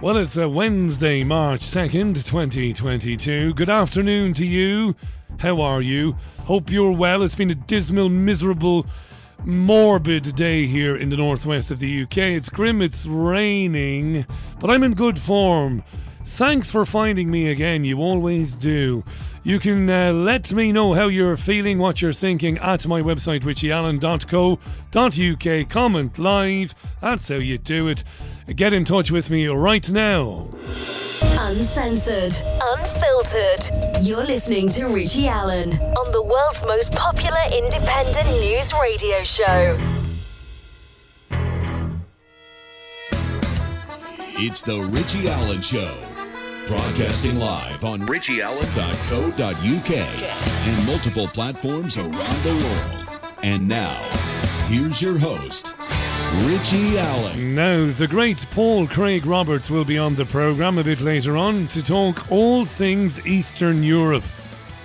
Well, it's a Wednesday, March 2nd, 2022. Good afternoon to you. How are you? Hope you're well. It's been a dismal, miserable, morbid day here in the northwest of the UK. It's grim, it's raining, but I'm in good form. Thanks for finding me again. You always do. You can uh, let me know how you're feeling, what you're thinking at my website, richieallen.co.uk. Comment live. That's how you do it. Get in touch with me right now. Uncensored, unfiltered. You're listening to Richie Allen on the world's most popular independent news radio show. It's the Richie Allen Show. Broadcasting live on richieallen.co.uk and multiple platforms around the world. And now, here's your host, Richie Allen. Now, the great Paul Craig Roberts will be on the programme a bit later on to talk all things Eastern Europe.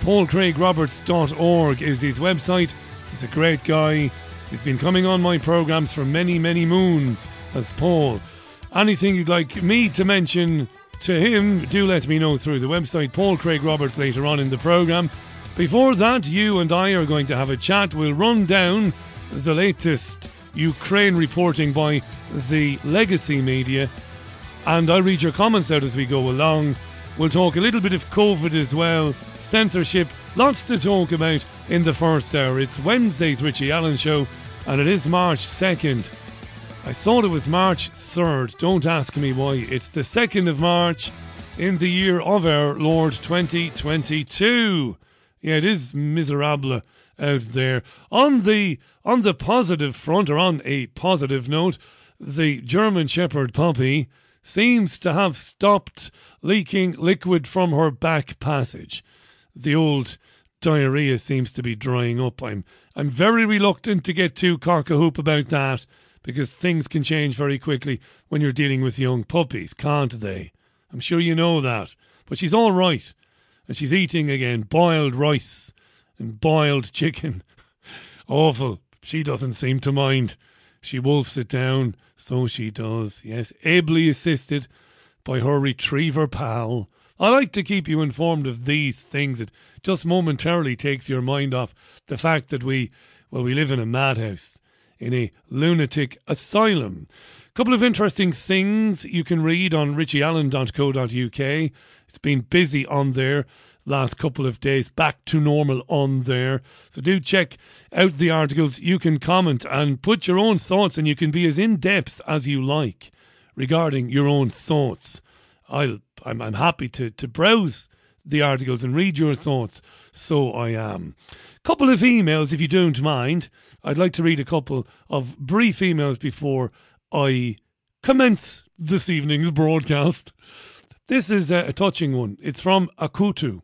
PaulCraigRoberts.org is his website. He's a great guy. He's been coming on my programmes for many, many moons as Paul. Anything you'd like me to mention to him, do let me know through the website. Paul Craig Roberts later on in the programme. Before that, you and I are going to have a chat. We'll run down the latest Ukraine reporting by the legacy media, and I'll read your comments out as we go along. We'll talk a little bit of COVID as well, censorship, lots to talk about in the first hour. It's Wednesday's Richie Allen Show, and it is March 2nd. I thought it was March 3rd. Don't ask me why. It's the 2nd of March in the year of our Lord 2022. Yeah, it is miserable out there. On the on the positive front, or on a positive note, the German Shepherd puppy seems to have stopped leaking liquid from her back passage. The old diarrhea seems to be drying up. I'm I'm very reluctant to get too cock a hoop about that because things can change very quickly when you're dealing with young puppies, can't they? I'm sure you know that. But she's all right. And she's eating again boiled rice and boiled chicken. Awful. She doesn't seem to mind. She wolfs it down. So she does. Yes, ably assisted by her retriever pal. I like to keep you informed of these things. It just momentarily takes your mind off the fact that we, well, we live in a madhouse in a lunatic asylum. A couple of interesting things you can read on richieallen.co.uk. It's been busy on there last couple of days, back to normal on there. So do check out the articles. You can comment and put your own thoughts, and you can be as in depth as you like regarding your own thoughts. I'm, I'm happy to, to browse the articles and read your thoughts. So I am. Couple of emails, if you don't mind. I'd like to read a couple of brief emails before I commence this evening's broadcast. This is a, a touching one. It's from Akutu.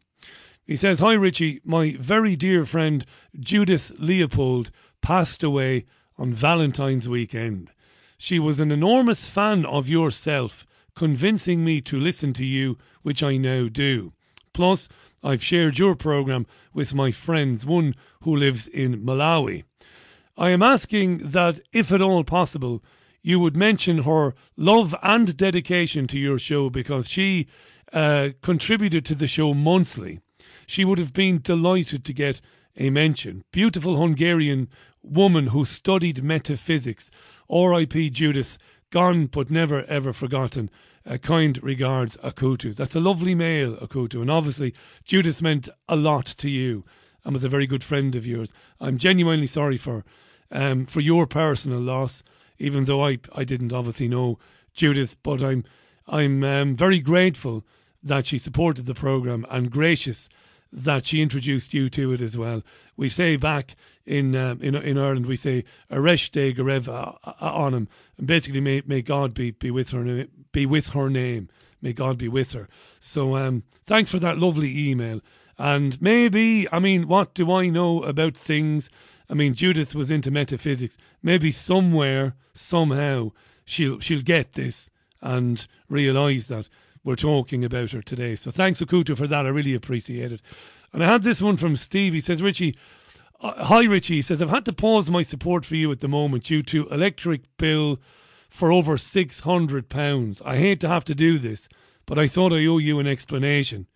He says, Hi Richie, my very dear friend Judith Leopold passed away on Valentine's weekend. She was an enormous fan of yourself, convincing me to listen to you, which I now do. Plus, I've shared your program with my friends, one who lives in Malawi. I am asking that, if at all possible, you would mention her love and dedication to your show because she uh, contributed to the show monthly. She would have been delighted to get a mention. Beautiful Hungarian woman who studied metaphysics. R.I.P. Judith, gone but never ever forgotten. Uh, kind regards, Akutu. That's a lovely mail, Akutu. And obviously, Judith meant a lot to you and was a very good friend of yours. I'm genuinely sorry for um, for your personal loss, even though I, I didn't obviously know Judith, but I'm I'm um, very grateful that she supported the program and gracious that she introduced you to it as well. We say back in uh, in in Ireland, we say Aresh de Garev on him, and basically may may God be be with her be with her name. May God be with her. So um, thanks for that lovely email. And maybe, I mean, what do I know about things? I mean, Judith was into metaphysics. Maybe somewhere, somehow, she'll she'll get this and realise that we're talking about her today. So thanks, Akutu, for that. I really appreciate it. And I had this one from Steve. He says, Richie, uh, hi, Richie. He says, I've had to pause my support for you at the moment due to electric bill for over £600. I hate to have to do this, but I thought I owe you an explanation.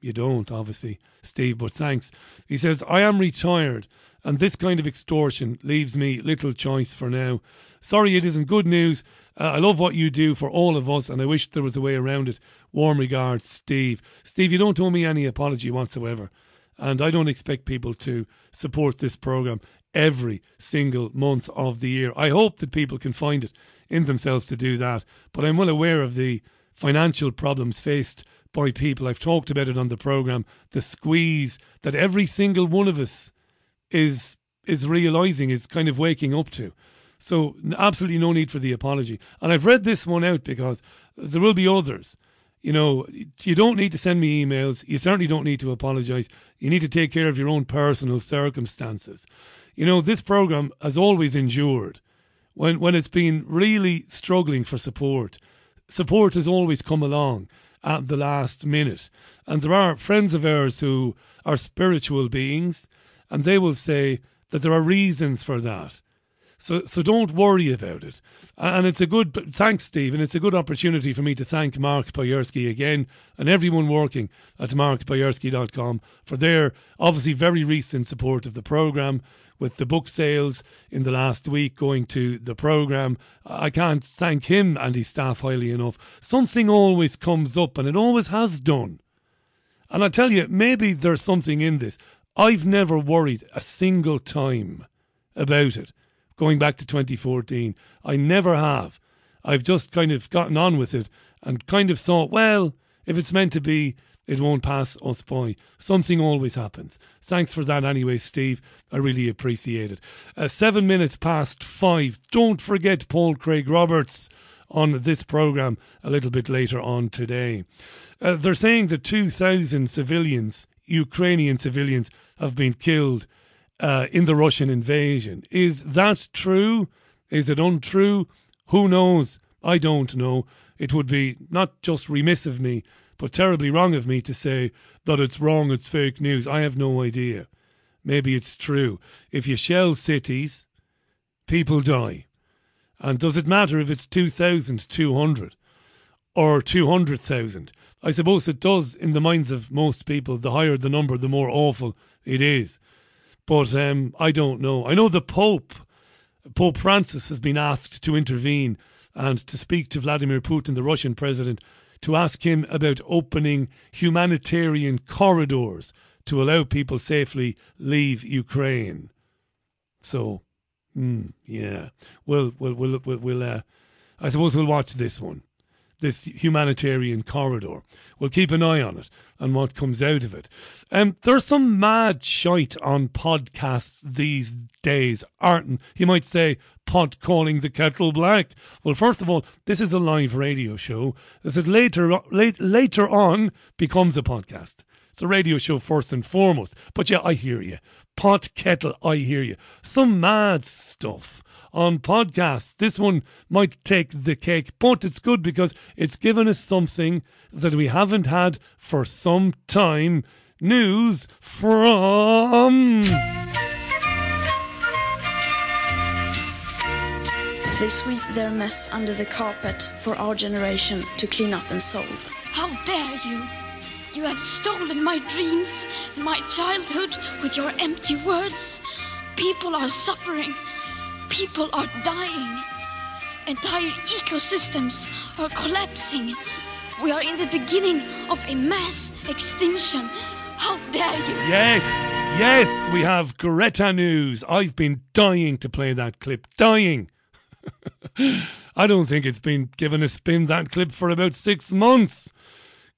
You don't, obviously, Steve, but thanks. He says, I am retired, and this kind of extortion leaves me little choice for now. Sorry it isn't good news. Uh, I love what you do for all of us, and I wish there was a way around it. Warm regards, Steve. Steve, you don't owe me any apology whatsoever. And I don't expect people to support this program every single month of the year. I hope that people can find it in themselves to do that. But I'm well aware of the financial problems faced by people. I've talked about it on the program. The squeeze that every single one of us is is realizing is kind of waking up to. So absolutely no need for the apology. And I've read this one out because there will be others. You know, you don't need to send me emails. You certainly don't need to apologize. You need to take care of your own personal circumstances. You know, this program has always endured when when it's been really struggling for support. Support has always come along at the last minute. And there are friends of ours who are spiritual beings, and they will say that there are reasons for that. So, so don't worry about it. And it's a good, thanks, Steve, and it's a good opportunity for me to thank Mark Boyarsky again and everyone working at markboyarsky.com for their obviously very recent support of the programme with the book sales in the last week going to the programme. I can't thank him and his staff highly enough. Something always comes up, and it always has done. And I tell you, maybe there's something in this. I've never worried a single time about it going back to 2014. I never have. I've just kind of gotten on with it and kind of thought, well, if it's meant to be, it won't pass us by. Something always happens. Thanks for that anyway, Steve. I really appreciate it. Uh, seven minutes past five. Don't forget Paul Craig Roberts on this programme a little bit later on today. Uh, they're saying that 2,000 civilians, Ukrainian civilians, have been killed uh, in the Russian invasion. Is that true? Is it untrue? Who knows? I don't know. It would be not just remiss of me but terribly wrong of me to say that it's wrong, it's fake news. I have no idea. Maybe it's true. If you shell cities, people die. And does it matter if it's 2,200 or 200,000? I suppose it does in the minds of most people. The higher the number, the more awful it is. But um, I don't know. I know the Pope, Pope Francis, has been asked to intervene and to speak to Vladimir Putin, the Russian president, to ask him about opening humanitarian corridors to allow people safely leave Ukraine. So, mm, yeah, we'll we'll we'll we'll, we'll uh, I suppose we'll watch this one this humanitarian corridor. We'll keep an eye on it and what comes out of it. Um, there's some mad shite on podcasts these days, aren't you might say pot calling the kettle black. Well, first of all, this is a live radio show. As it later late, later on becomes a podcast. It's a radio show first and foremost. But yeah, I hear you. Pot kettle, I hear you. Some mad stuff on podcasts. This one might take the cake, but it's good because it's given us something that we haven't had for some time. News from. They sweep their mess under the carpet for our generation to clean up and solve. How dare you! You have stolen my dreams, my childhood, with your empty words. People are suffering. People are dying. Entire ecosystems are collapsing. We are in the beginning of a mass extinction. How dare you? Yes, yes, we have Greta news. I've been dying to play that clip. Dying. I don't think it's been given a spin that clip for about six months.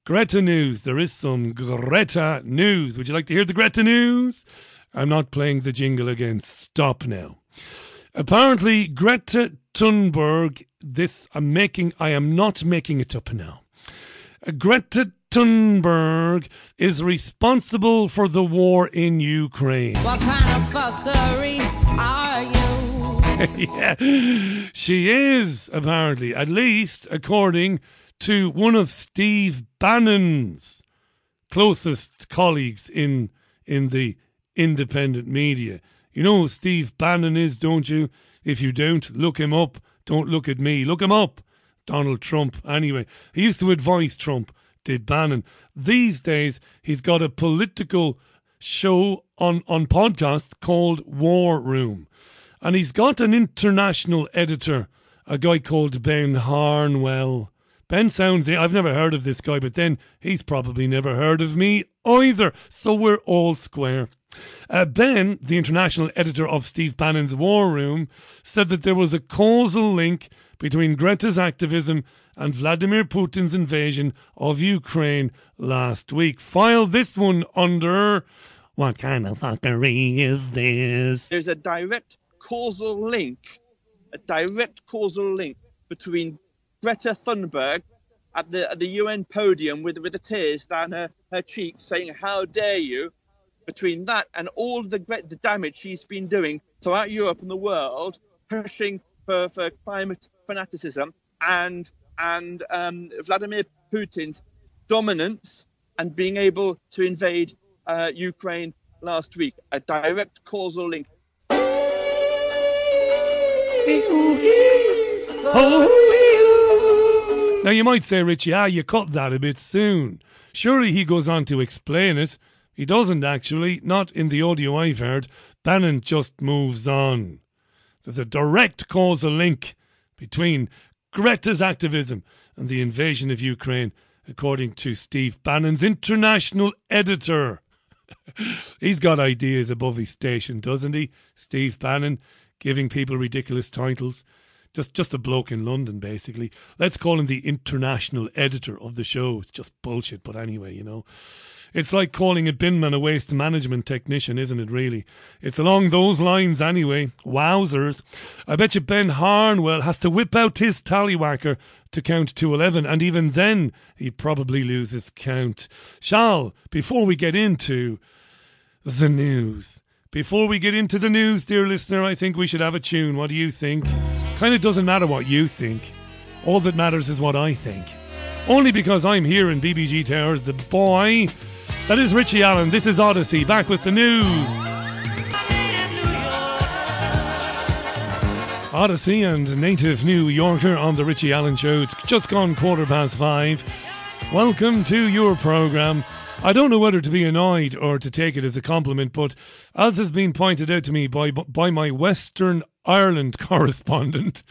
Greta news. There is some Greta news. Would you like to hear the Greta news? I'm not playing the jingle again. Stop now. Apparently, Greta Thunberg, this I'm making, I am not making it up now. Greta Thunberg is responsible for the war in Ukraine. What kind of fuckery are you? yeah, she is, apparently, at least according to one of Steve Bannon's closest colleagues in in the independent media. You know who Steve Bannon is, don't you? If you don't, look him up. Don't look at me. Look him up. Donald Trump. Anyway, he used to advise Trump, did Bannon. These days, he's got a political show on, on podcast called War Room. And he's got an international editor, a guy called Ben Harnwell. Ben sounds, I've never heard of this guy, but then he's probably never heard of me either. So we're all square. Uh, ben, the international editor of Steve Bannon's War Room, said that there was a causal link between Greta's activism and Vladimir Putin's invasion of Ukraine last week. File this one under what kind of fuckery is this? There's a direct causal link, a direct causal link between Greta Thunberg at the at the UN podium with with the tears down her, her cheeks saying, How dare you? Between that and all the, the damage she's been doing throughout Europe and the world, pushing for, for climate fanaticism and and um, Vladimir Putin's dominance and being able to invade uh, Ukraine last week. A direct causal link. Now you might say, Richie, ah, you cut that a bit soon. Surely he goes on to explain it. He doesn't actually, not in the audio I've heard. Bannon just moves on. There's a direct causal link between Greta's activism and the invasion of Ukraine, according to Steve Bannon's international editor. He's got ideas above his station, doesn't he? Steve Bannon, giving people ridiculous titles. Just, just a bloke in London, basically. Let's call him the international editor of the show. It's just bullshit, but anyway, you know. It's like calling a binman a waste management technician, isn't it, really? It's along those lines anyway. Wowzers. I bet you Ben Harnwell has to whip out his tallywhacker to count to 11, and even then he'd probably loses count. Shall, before we get into the news, before we get into the news, dear listener, I think we should have a tune. What do you think? Kind of doesn't matter what you think. All that matters is what I think. Only because I'm here in BBG Towers, the boy. That is Richie Allen. This is Odyssey. Back with the news. Odyssey and native New Yorker on the Richie Allen Show. It's just gone quarter past five. Welcome to your program. I don't know whether to be annoyed or to take it as a compliment, but as has been pointed out to me by by my Western Ireland correspondent,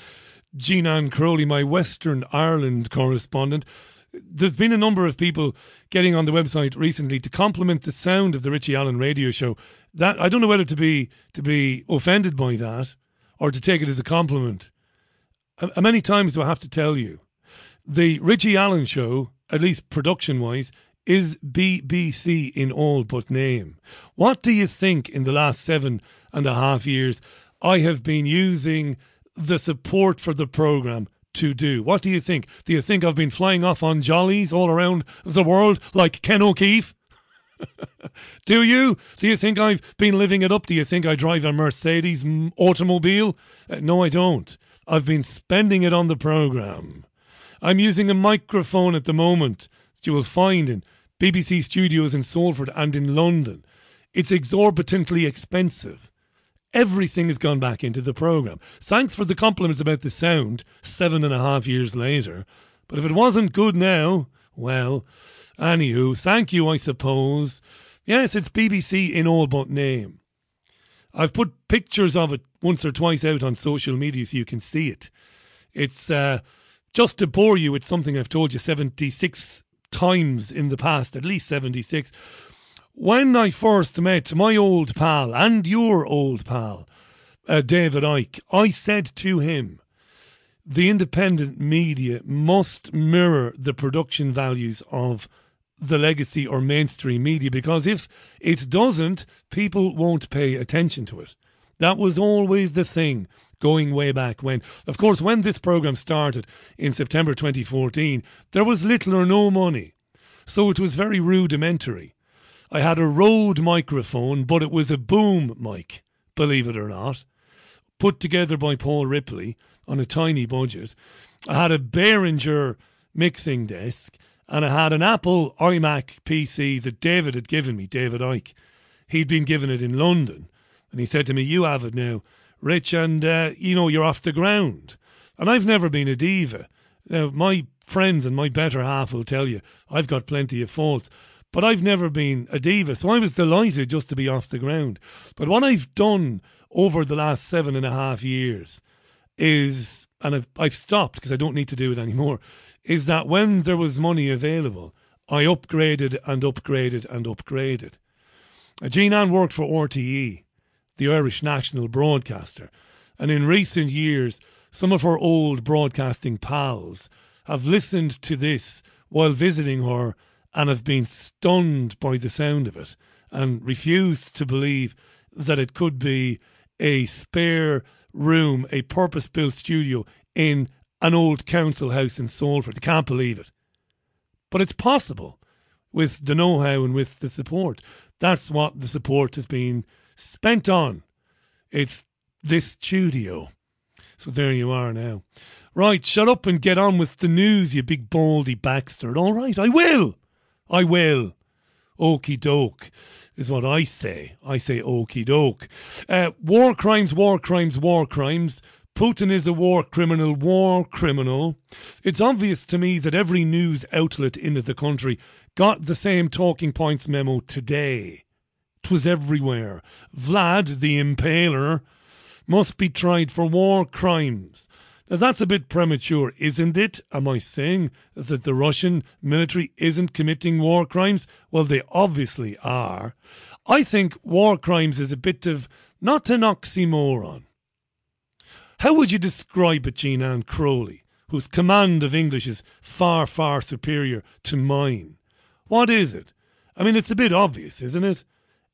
Jean Crowley, my Western Ireland correspondent, there's been a number of people getting on the website recently to compliment the sound of the Richie Allen radio show. That I don't know whether to be to be offended by that or to take it as a compliment. How many times do I have to tell you? The Richie Allen show, at least production wise, is BBC in all but name. What do you think in the last seven and a half years I have been using the support for the programme to do? What do you think? Do you think I've been flying off on jollies all around the world like Ken O'Keefe? do you? Do you think I've been living it up? Do you think I drive a Mercedes automobile? Uh, no, I don't. I've been spending it on the programme. I'm using a microphone at the moment you will find in BBC studios in Salford and in London. It's exorbitantly expensive. Everything has gone back into the programme. Thanks for the compliments about the sound seven and a half years later. But if it wasn't good now, well, anywho, thank you, I suppose. Yes, it's BBC in all but name. I've put pictures of it once or twice out on social media so you can see it. It's uh, just to bore you, it's something I've told you 76 times in the past, at least 76. When I first met my old pal and your old pal, uh, David Icke, I said to him, the independent media must mirror the production values of the legacy or mainstream media because if it doesn't, people won't pay attention to it. That was always the thing going way back when. Of course, when this program started in September 2014, there was little or no money. So it was very rudimentary. I had a Rode microphone, but it was a boom mic, believe it or not, put together by Paul Ripley on a tiny budget. I had a Behringer mixing desk, and I had an Apple iMac PC that David had given me, David Icke. He'd been given it in London, and he said to me, You have it now, Rich, and uh, you know, you're off the ground. And I've never been a diva. Now, my friends and my better half will tell you I've got plenty of faults, but I've never been a diva. So I was delighted just to be off the ground. But what I've done over the last seven and a half years is, and I've, I've stopped because I don't need to do it anymore, is that when there was money available, I upgraded and upgraded and upgraded. Jean worked for RTE, the Irish national broadcaster, and in recent years, some of her old broadcasting pals have listened to this while visiting her and have been stunned by the sound of it and refused to believe that it could be a spare room, a purpose built studio in an old council house in Salford. They can't believe it. But it's possible with the know how and with the support. That's what the support has been spent on. It's this studio. So there you are now. Right, shut up and get on with the news, you big baldy Baxter. All right, I will. I will. Okie doke is what I say. I say okie doke. Uh, war crimes, war crimes, war crimes. Putin is a war criminal, war criminal. It's obvious to me that every news outlet in the country got the same talking points memo today. 'Twas everywhere. Vlad, the impaler, must be tried for war crimes. Now that's a bit premature, isn't it? Am I saying that the Russian military isn't committing war crimes? Well, they obviously are. I think war crimes is a bit of not an oxymoron. How would you describe it, Jean Ann Crowley, whose command of English is far, far superior to mine? What is it? I mean, it's a bit obvious, isn't it?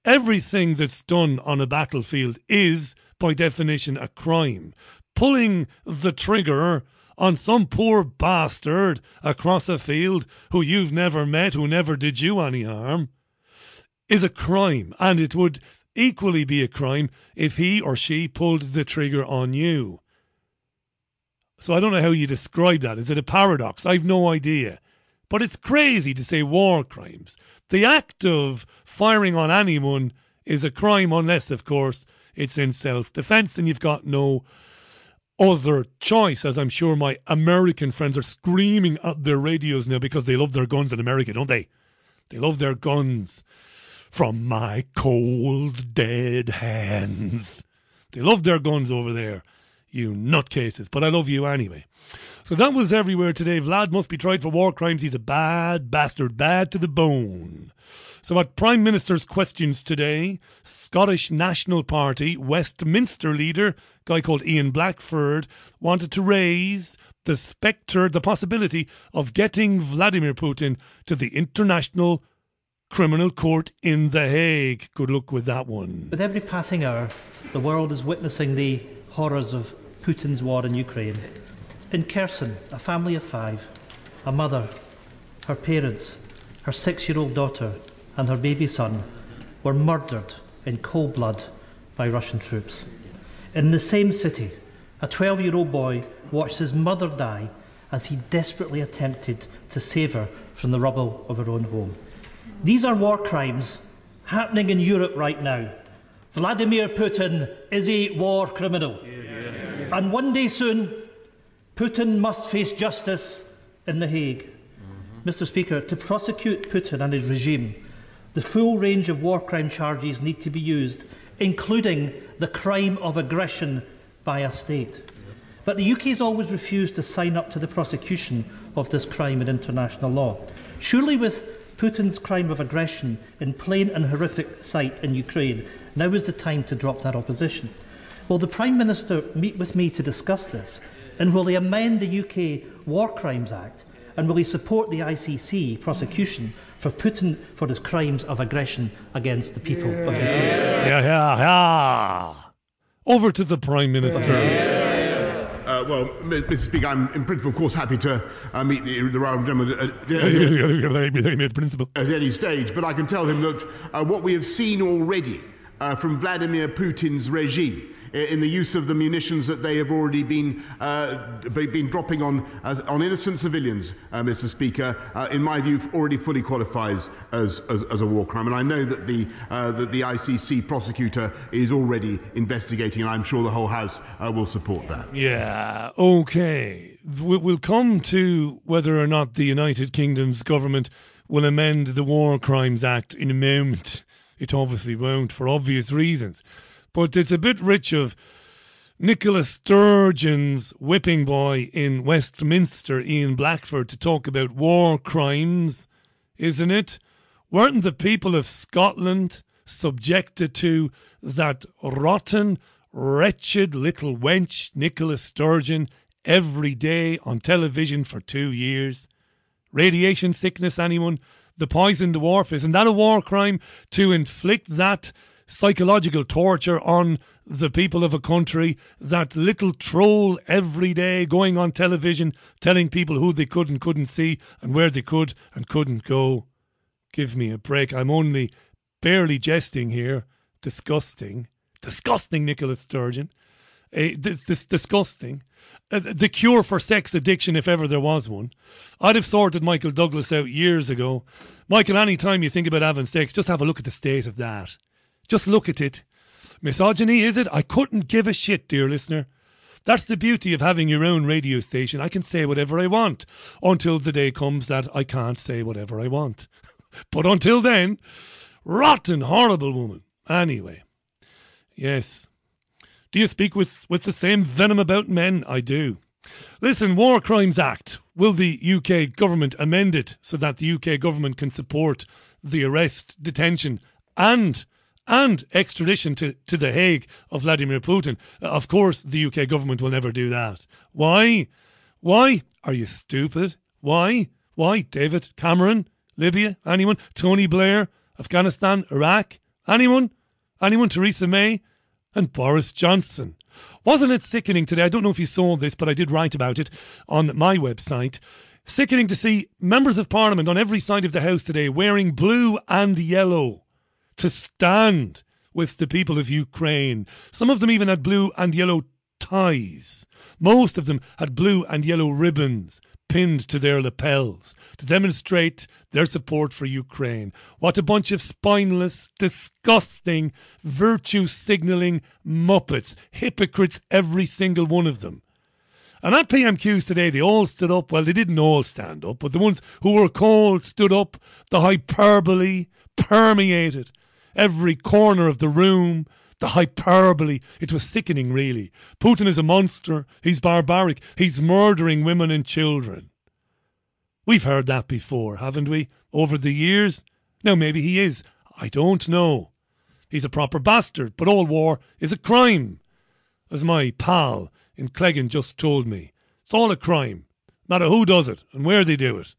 Everything that's done on a battlefield is, by definition, a crime. Pulling the trigger on some poor bastard across a field who you've never met, who never did you any harm, is a crime. And it would equally be a crime if he or she pulled the trigger on you. So I don't know how you describe that. Is it a paradox? I've no idea. But it's crazy to say war crimes. The act of firing on anyone is a crime unless, of course, it's in self defense and you've got no other choice, as I'm sure my American friends are screaming at their radios now because they love their guns in America, don't they? They love their guns from my cold, dead hands. They love their guns over there, you nutcases, but I love you anyway. So that was everywhere today. Vlad must be tried for war crimes. He's a bad bastard, bad to the bone. So at Prime Minister's questions today, Scottish National Party Westminster leader, guy called Ian Blackford, wanted to raise the spectre, the possibility of getting Vladimir Putin to the International Criminal Court in The Hague. Good luck with that one. With every passing hour, the world is witnessing the horrors of Putin's war in Ukraine. In Kherson, a family of five, a mother, her parents, her six year old daughter, and her baby son were murdered in cold blood by Russian troops. In the same city, a 12 year old boy watched his mother die as he desperately attempted to save her from the rubble of her own home. These are war crimes happening in Europe right now. Vladimir Putin is a war criminal. And one day soon, Putin must face justice in The Hague. Mm-hmm. Mr. Speaker, to prosecute Putin and his regime, the full range of war crime charges need to be used, including the crime of aggression by a state. But the UK has always refused to sign up to the prosecution of this crime in international law. Surely, with Putin's crime of aggression in plain and horrific sight in Ukraine, now is the time to drop that opposition. Will the Prime Minister meet with me to discuss this? And will he amend the UK War Crimes Act? And will he support the ICC prosecution for Putin for his crimes of aggression against the people yeah. of Ukraine? Yeah, yeah, yeah. Over to the Prime Minister. Uh, well, Mr. Speaker, I'm in principle, of course, happy to uh, meet the, the royal gentleman at, at, any stage, but I can tell him that uh, what we have seen already uh, from Vladimir Putin's regime in the use of the munitions that they have already been, uh, been dropping on, as, on innocent civilians, uh, Mr. Speaker, uh, in my view, already fully qualifies as, as, as, a war crime. And I know that the, uh, that the ICC prosecutor is already investigating, and I'm sure the whole House uh, will support that. Yeah, okay. We'll come to whether or not the United Kingdom's government will amend the War Crimes Act in a moment. It obviously won't for obvious reasons. But it's a bit rich of Nicola Sturgeon's whipping boy in Westminster, Ian Blackford, to talk about war crimes, isn't it? Weren't the people of Scotland subjected to that rotten, wretched little wench, Nicola Sturgeon, every day on television for two years? Radiation sickness, anyone? the poison dwarf. Isn't that a war crime to inflict that psychological torture on the people of a country? That little troll every day going on television telling people who they could and couldn't see and where they could and couldn't go. Give me a break. I'm only barely jesting here. Disgusting. Disgusting, Nicola Sturgeon. Uh, this, this disgusting. Uh, the cure for sex addiction, if ever there was one. I'd have sorted Michael Douglas out years ago. Michael, any time you think about having sex, just have a look at the state of that. Just look at it. Misogyny, is it? I couldn't give a shit, dear listener. That's the beauty of having your own radio station. I can say whatever I want until the day comes that I can't say whatever I want. but until then, rotten, horrible woman. Anyway, yes, do you speak with, with the same venom about men? I do. Listen, War Crimes Act. Will the UK government amend it so that the UK government can support the arrest, detention, and and extradition to, to The Hague of Vladimir Putin? Uh, of course, the UK government will never do that. Why? Why? Are you stupid? Why? Why? David Cameron? Libya? Anyone? Tony Blair? Afghanistan? Iraq? Anyone? Anyone? Theresa May? and Boris Johnson. Wasn't it sickening today? I don't know if you saw this, but I did write about it on my website. Sickening to see members of parliament on every side of the house today wearing blue and yellow to stand with the people of Ukraine. Some of them even had blue and yellow ties. Most of them had blue and yellow ribbons pinned to their lapels to demonstrate their support for Ukraine. What a bunch of spineless, disgusting, virtue signalling muppets, hypocrites, every single one of them. And at PMQs today, they all stood up. Well, they didn't all stand up, but the ones who were called stood up. The hyperbole permeated every corner of the room the hyperbole. It was sickening, really. Putin is a monster. He's barbaric. He's murdering women and children. We've heard that before, haven't we? Over the years? Now, maybe he is. I don't know. He's a proper bastard, but all war is a crime. As my pal in Cleggan just told me. It's all a crime. No matter who does it and where they do it.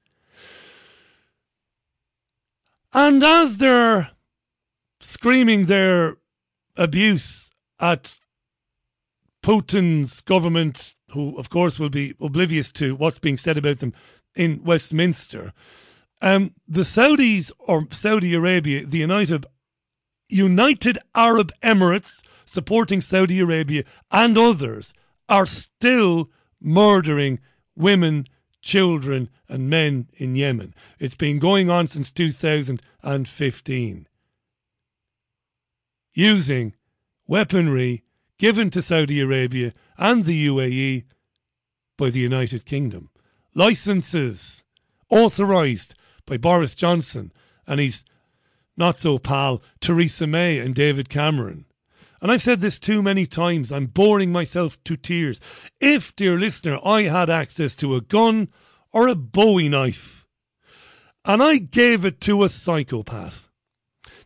And as they're screaming their abuse at Putin's government, who of course will be oblivious to what's being said about them in Westminster. Um, the Saudis or Saudi Arabia, the United United Arab Emirates, supporting Saudi Arabia and others, are still murdering women, children, and men in Yemen. It's been going on since 2015 using weaponry given to Saudi Arabia and the UAE by the United Kingdom. Licenses authorised by Boris Johnson and his not so pal Theresa May and David Cameron. And I've said this too many times, I'm boring myself to tears. If, dear listener, I had access to a gun or a bowie knife and I gave it to a psychopath,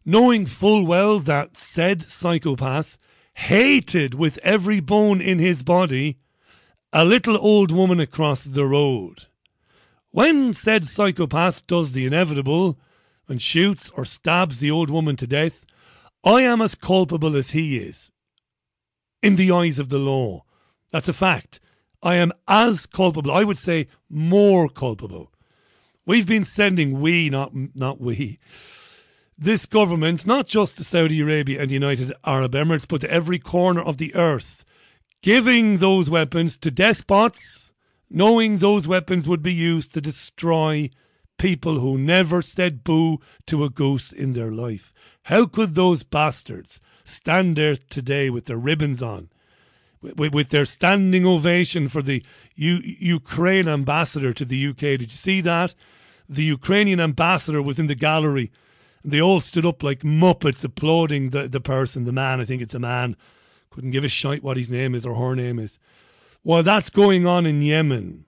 knowing full well that said psychopath hated with every bone in his body a little old woman across the road. When said psychopath does the inevitable and shoots or stabs the old woman to death, I am as culpable as he is. In the eyes of the law. That's a fact. I am as culpable. I would say more culpable. We've been sending we, not not we, this government, not just to Saudi Arabia and the United Arab Emirates, but to every corner of the earth, giving those weapons to despots, knowing those weapons would be used to destroy people who never said boo to a goose in their life. How could those bastards stand there today with their ribbons on, with, with their standing ovation for the U- Ukraine ambassador to the UK? Did you see that? The Ukrainian ambassador was in the gallery they all stood up like muppets applauding the, the person, the man. I think it's a man. Couldn't give a shite what his name is or her name is. While that's going on in Yemen,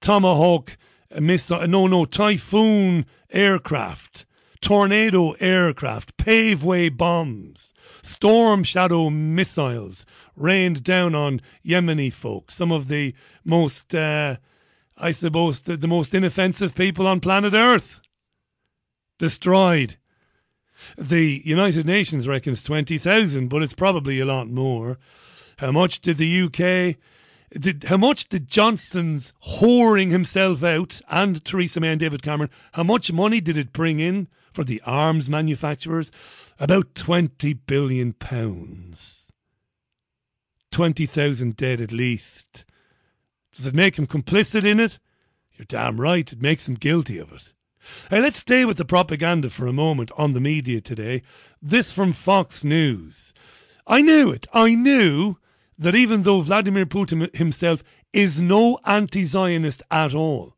Tomahawk missile, no, no, Typhoon aircraft, tornado aircraft, paveway bombs, storm shadow missiles rained down on Yemeni folk, some of the most, uh, I suppose, the, the most inoffensive people on planet Earth. Destroyed. The United Nations reckons 20,000, but it's probably a lot more. How much did the UK, did, how much did Johnson's whoring himself out and Theresa May and David Cameron, how much money did it bring in for the arms manufacturers? About 20 billion pounds. 20,000 dead at least. Does it make him complicit in it? You're damn right, it makes him guilty of it. Hey, let's stay with the propaganda for a moment on the media today. This from Fox News. I knew it. I knew that even though Vladimir Putin himself is no anti Zionist at all,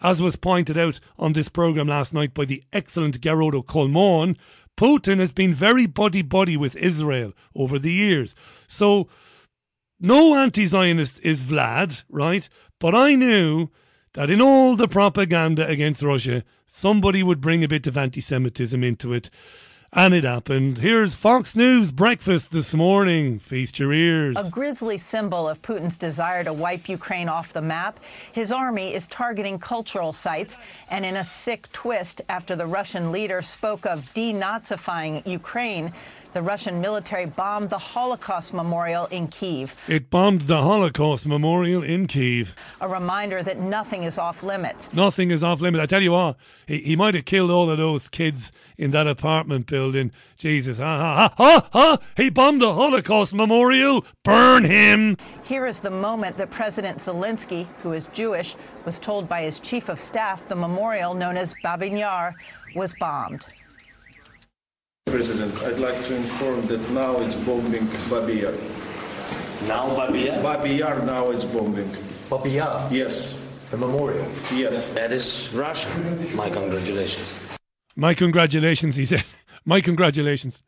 as was pointed out on this programme last night by the excellent Gerardo Colmon, Putin has been very buddy buddy with Israel over the years. So, no anti Zionist is Vlad, right? But I knew that in all the propaganda against Russia, somebody would bring a bit of anti Semitism into it. And it happened. Here's Fox News breakfast this morning. Feast your ears. A grisly symbol of Putin's desire to wipe Ukraine off the map. His army is targeting cultural sites. And in a sick twist, after the Russian leader spoke of denazifying Ukraine, the Russian military bombed the Holocaust Memorial in Kiev. It bombed the Holocaust Memorial in Kiev. A reminder that nothing is off limits. Nothing is off limits. I tell you what, he, he might have killed all of those kids in that apartment building. Jesus, ha ha ha ha! He bombed the Holocaust Memorial. Burn him! Here is the moment that President Zelensky, who is Jewish, was told by his chief of staff the memorial known as Babin Yar was bombed. President, I'd like to inform that now it's bombing Babi Yar. Now Babi Yar? Babi Yar now it's bombing. Babi Yar? Yes. The memorial? Yes. That is Russia. My congratulations. My congratulations, he said. My congratulations.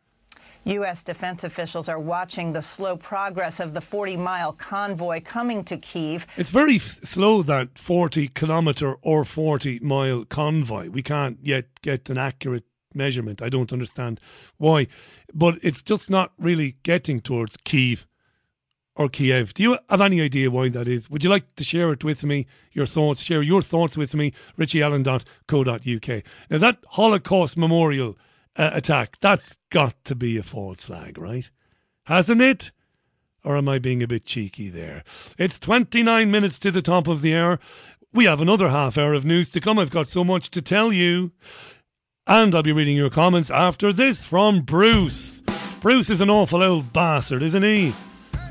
U.S. defense officials are watching the slow progress of the 40 mile convoy coming to Kiev. It's very f- slow, that 40 kilometre or 40 mile convoy. We can't yet get an accurate measurement. I don't understand why, but it's just not really getting towards Kiev or Kiev. Do you have any idea why that is? Would you like to share it with me? Your thoughts, share your thoughts with me. richieallen.co.uk. Now that Holocaust memorial uh, attack, that's got to be a false flag, right? Hasn't it? Or am I being a bit cheeky there? It's 29 minutes to the top of the hour. We have another half hour of news to come. I've got so much to tell you. And I'll be reading your comments after this from Bruce. Bruce is an awful old bastard, isn't he?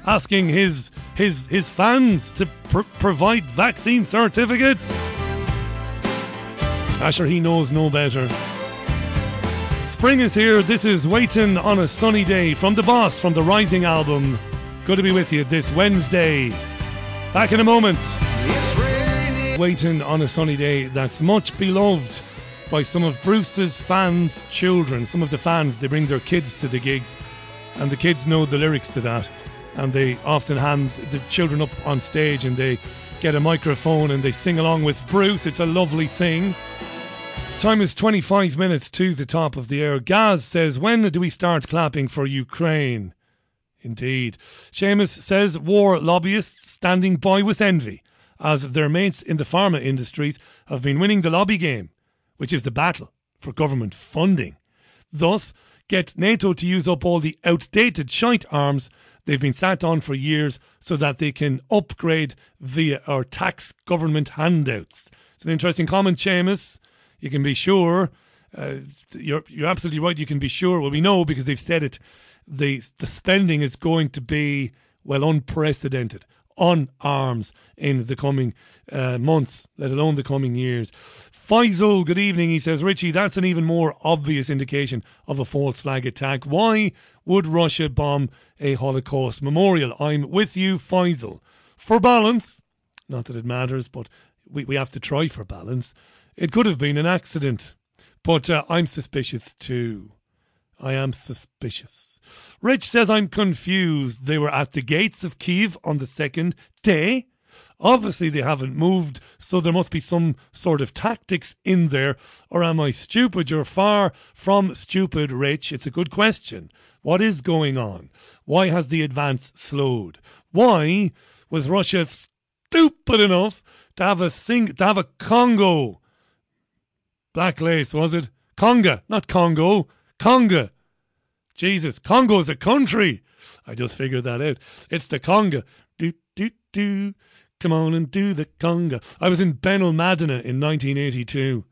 Asking his his his fans to pr- provide vaccine certificates. Asher, he knows no better. Spring is here. This is Waiting on a Sunny Day from the boss from the Rising album. Good to be with you this Wednesday. Back in a moment. Waiting on a sunny day that's much beloved by some of Bruce's fans' children. Some of the fans, they bring their kids to the gigs, and the kids know the lyrics to that. And they often hand the children up on stage and they get a microphone and they sing along with Bruce. It's a lovely thing. Time is 25 minutes to the top of the air. Gaz says, When do we start clapping for Ukraine? Indeed. Seamus says, War lobbyists standing by with envy as their mates in the pharma industries have been winning the lobby game which is the battle for government funding. Thus, get NATO to use up all the outdated shite arms they've been sat on for years so that they can upgrade via our tax government handouts. It's an interesting comment, Seamus. You can be sure uh, you're you're absolutely right. You can be sure. Well, we know because they've said it. The the spending is going to be well unprecedented on arms in the coming uh, months, let alone the coming years. Faisal, good evening. He says, Richie, that's an even more obvious indication of a false flag attack. Why would Russia bomb a Holocaust memorial? I'm with you, Faisal. For balance, not that it matters, but we, we have to try for balance. It could have been an accident, but uh, I'm suspicious too. I am suspicious. Rich says I'm confused. They were at the gates of Kiev on the second day. Obviously, they haven't moved, so there must be some sort of tactics in there. Or am I stupid? You're far from stupid, Rich. It's a good question. What is going on? Why has the advance slowed? Why was Russia stupid enough to have a thing, to have a Congo? Black lace, was it? Conga, not Congo. Conga. Jesus, Congo is a country. I just figured that out. It's the Conga. Do, do, do. Come on and do the conga. I was in Benalmadena in 1982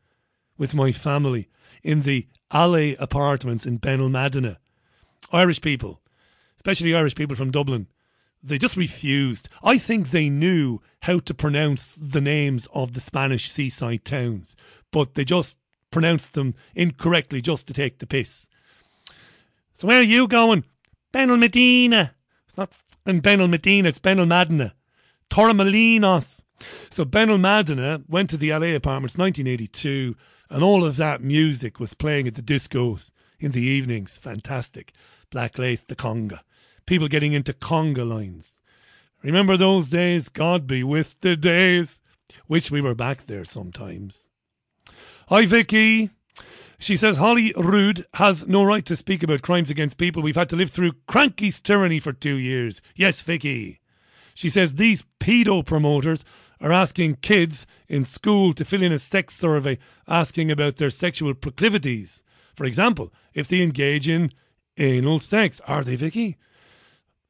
with my family in the Alley apartments in Benalmadena. Irish people, especially Irish people from Dublin, they just refused. I think they knew how to pronounce the names of the Spanish seaside towns, but they just pronounced them incorrectly just to take the piss. So where are you going? Benel Benalmadena. It's not in Benalmadena, it's Benalmadena. Torremolinos. So Benel Madina went to the LA apartments 1982 and all of that music was playing at the discos in the evenings. Fantastic. Black Lace, the conga. People getting into conga lines. Remember those days? God be with the days. Wish we were back there sometimes. Hi, Vicky. She says Holyrood has no right to speak about crimes against people. We've had to live through Krankie's tyranny for two years. Yes, Vicky. She says these pedo promoters are asking kids in school to fill in a sex survey asking about their sexual proclivities. For example, if they engage in anal sex. Are they, Vicky?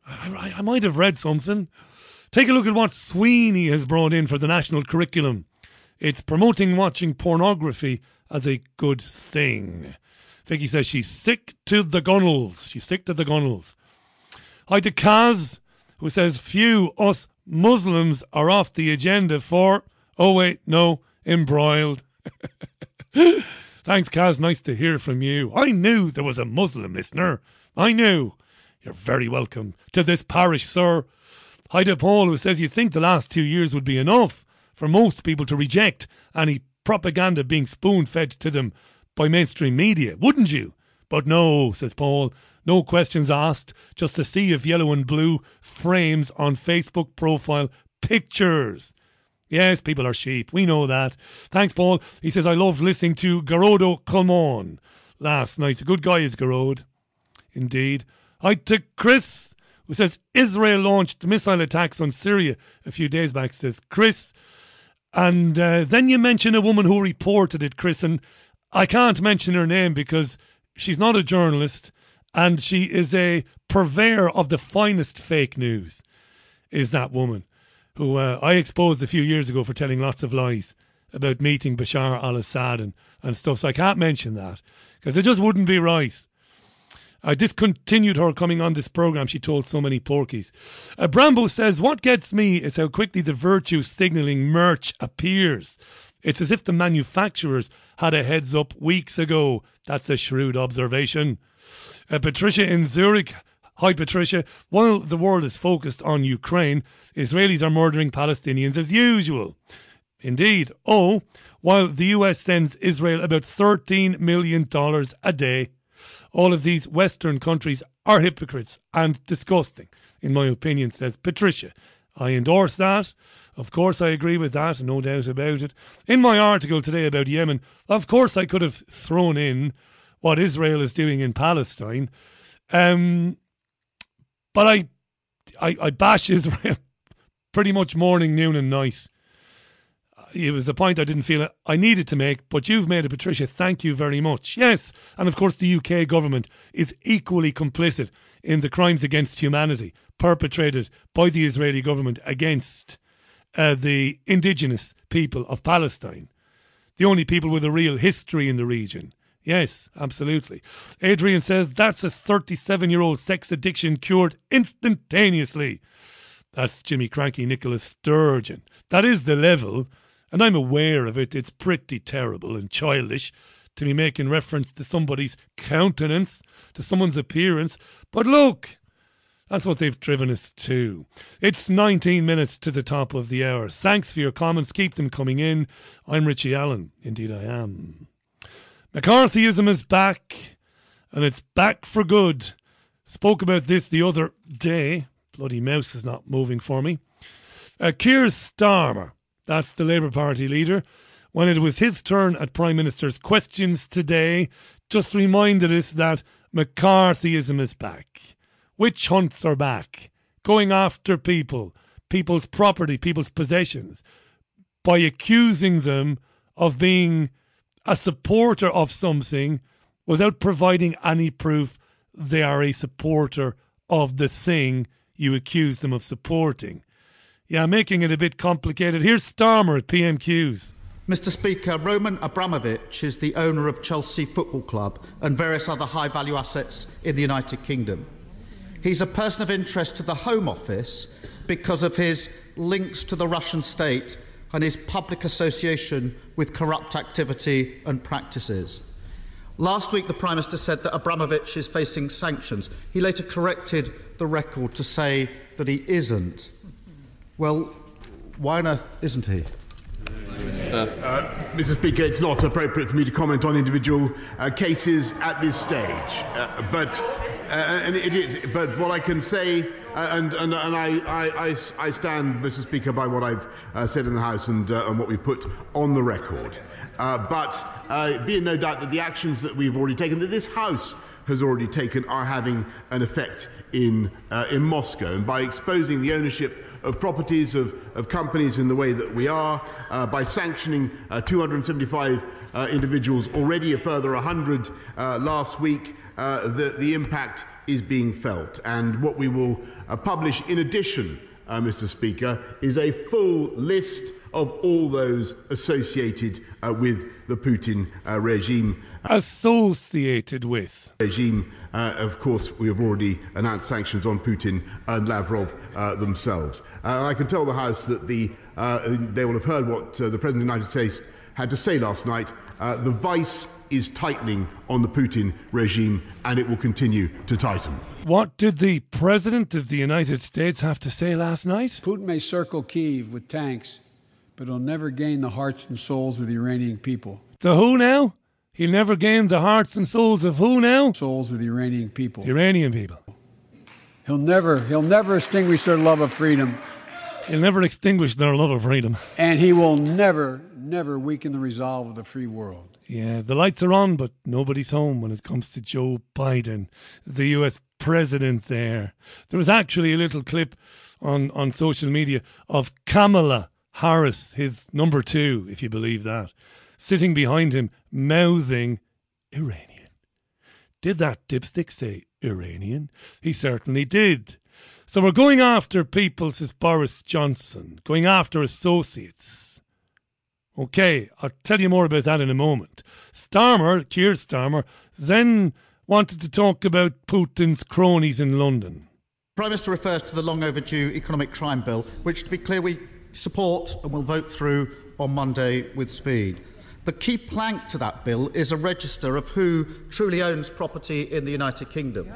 I, I, I might have read something. Take a look at what Swinney has brought in for the national curriculum. It's promoting watching pornography as a good thing. Vicky says she's sick to the gunnels. She's sick to the gunnels. Hi to Kaz, who says few us Muslims are off the agenda for. Oh wait, no, embroiled. Thanks, Kaz. Nice to hear from you. I knew there was a Muslim listener. I knew. You're very welcome to this parish, sir. Hi to Paul, who says you think the last two years would be enough for most people to reject any propaganda being spoon fed to them by mainstream media, wouldn't you? But no, says Paul, no questions asked, just a sea of yellow and blue frames on Facebook profile pictures. Yes, people are sheep. We know that. Thanks, Paul. He says, I loved listening to Gearóid Ó Colmáin last night. A good guy is Gearóid. Indeed. Hi to Chris, who says Israel launched missile attacks on Syria a few days back, says Chris. And uh, then you mention a woman who reported it, Chris, and I can't mention her name because she's not a journalist and she is a purveyor of the finest fake news, is that woman who uh, I exposed a few years ago for telling lots of lies about meeting Bashar al Assad and, and stuff. So I can't mention that because it just wouldn't be right. I discontinued her coming on this program, she told so many porkies. Uh, Brambo says, What gets me is how quickly the virtue signalling merch appears. It's as if the manufacturers had a heads up weeks ago. That's a shrewd observation. Uh, Patricia in Zurich. Hi, Patricia. While the world is focused on Ukraine, Israelis are murdering Palestinians as usual. Indeed. Oh, while the US sends Israel about $13 million a day all of these Western countries are hypocrites and disgusting, in my opinion, says Patricia. I endorse that. Of course, I agree with that, no doubt about it. In my article today about Yemen, of course, I could have thrown in what Israel is doing in Palestine. Um, but I, I, I bash Israel pretty much morning, noon, and night it was a point I didn't feel I needed to make, but you've made it, Patricia. Thank you very much. Yes, and of course, the UK government is equally complicit in the crimes against humanity perpetrated by the Israeli government against uh, the indigenous people of Palestine, the only people with a real history in the region. Yes, absolutely. Adrian says that's a 37 year old sex addiction cured instantaneously. That's Jimmy Krankie Nicholas Sturgeon. That is the level, and I'm aware of it. It's pretty terrible and childish to be making reference to somebody's countenance, to someone's appearance. But look, that's what they've driven us to. It's 19 minutes to the top of the hour. Thanks for your comments. Keep them coming in. I'm Richie Allen. Indeed, I am. McCarthyism is back, and it's back for good. Spoke about this the other day. Bloody mouse is not moving for me. Uh, Keir Starmer, that's the Labour Party leader, when it was his turn at Prime Minister's questions today, just reminded us that McCarthyism is back. Witch hunts are back. Going after people, people's property, people's possessions, by accusing them of being a supporter of something without providing any proof they are a supporter of the thing you accuse them of supporting. Yeah, making it a bit complicated. Here's Starmer at PMQs. Mr. Speaker, Roman Abramovich is the owner of Chelsea Football Club and various other high value assets in the United Kingdom. He's a person of interest to the Home Office because of his links to the Russian state and his public association with corrupt activity and practices. Last week, the Prime Minister said that Abramovich is facing sanctions. He later corrected the record to say that he isn't. Well, why on earth isn't he? Uh, Mr. Speaker, it's not appropriate for me to comment on individual uh, cases at this stage. Uh, but uh, and it is. But what I can say, uh, and and, and I, I, I, stand, Mr. Speaker, by what I've uh, said in the House and, and what we've put on the record. but be in no doubt that the actions that we've already taken, that this House has already taken, are having an effect in in Moscow, and by exposing the ownership of properties of, of companies in the way that we are, uh, by sanctioning uh, 275 uh, individuals, already a further 100 uh, last week, uh, the, the impact is being felt. And what we will uh, publish in addition, Mr. Speaker, is a full list of all those associated with the Putin regime. Associated with. Regime uh, of course, we have already announced sanctions on Putin and Lavrov uh, themselves. Uh, I can tell the House that the, uh, they will have heard what uh, the President of the United States had to say last night. Uh, the vice is tightening on the Putin regime, and it will continue to tighten. What did the President of the United States have to say last night? Putin may circle Kiev with tanks, but he'll never gain the hearts and souls of the Iranian people. The who now? He'll never gain the hearts and souls of who now? Souls of the Iranian people. The Iranian people. He'll never, he'll never extinguish their love of freedom. He'll never extinguish their love of freedom. And he will never, never weaken the resolve of the free world. Yeah, the lights are on, but nobody's home when it comes to Joe Biden, the US president there. There was actually a little clip on, on social media of Kamala Harris, his number two, if you believe that sitting behind him, mouthing Iranian. Did that dipstick say Iranian? He certainly did. So we're going after people, says Boris Johnson, going after associates. Okay, I'll tell you more about that in a moment. Starmer, Keir Starmer, then wanted to talk about Putin's cronies in London. Prime Minister refers to the long overdue economic crime bill, which, to be clear, we support and will vote through on Monday with speed. The key plank to that bill is a register of who truly owns property in the United Kingdom.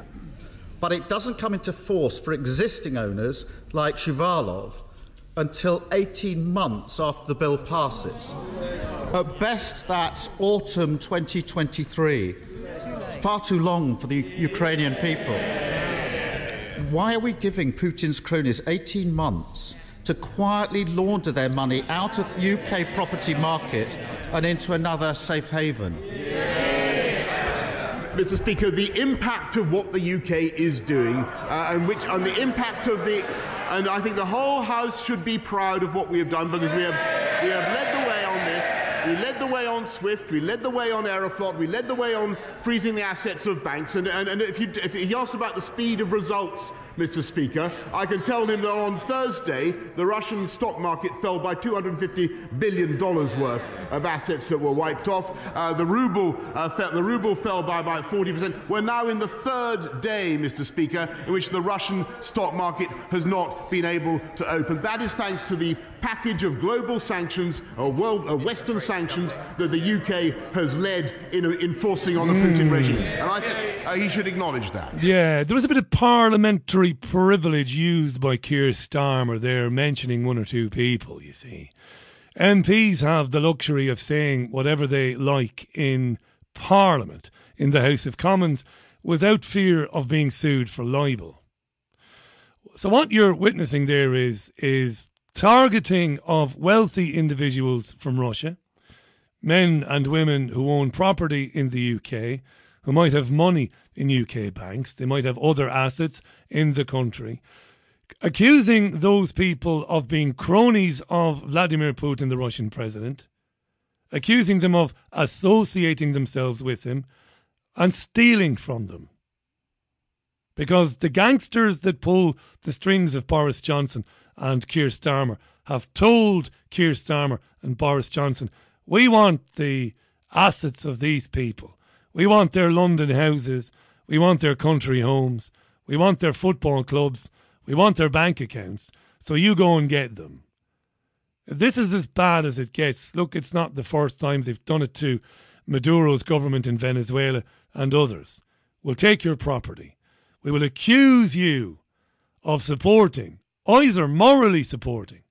But it doesn't come into force for existing owners like Shuvalov until 18 months after the bill passes. At best, that's autumn 2023. Far too long for the Ukrainian people. Why are we giving Putin's cronies 18 months to quietly launder their money out of the UK property market and into another safe haven. Mr. Speaker, the impact of what the UK is doing, uh, and which, and the impact of the, and I think the whole House should be proud of what we have done because we have, we have led the way on this. We led the way on SWIFT, we led the way on Aeroflot, we led the way on freezing the assets of banks. And, and, and if, you, if you ask about the speed of results Mr. Speaker. I can tell him that on Thursday, the Russian stock market fell by $250 billion worth of assets that were wiped off. Uh, the, ruble, uh, fell, the ruble fell by about 40%. We're now in the third day, Mr. Speaker, in which the Russian stock market has not been able to open. That is thanks to the package of global sanctions, uh, world, uh, Western sanctions, that the UK has led in enforcing on the Putin regime. And I, uh, he should acknowledge that. Yeah, there was a bit of parliamentary privilege used by Keir Starmer there, mentioning one or two people, you see. MPs have the luxury of saying whatever they like in Parliament, in the House of Commons, without fear of being sued for libel. So what you're witnessing there is is targeting of wealthy individuals from Russia, men and women who own property in the UK, who might have money in UK banks, they might have other assets in the country, accusing those people of being cronies of Vladimir Putin, the Russian president, accusing them of associating themselves with him and stealing from them. Because the gangsters that pull the strings of Boris Johnson and Keir Starmer have told Keir Starmer and Boris Johnson, we want the assets of these people. We want their London houses. We want their country homes. We want their football clubs. We want their bank accounts. So you go and get them. This is as bad as it gets. Look, it's not the first time they've done it to Maduro's government in Venezuela and others. We'll take your property. We will accuse you of supporting, either morally supporting,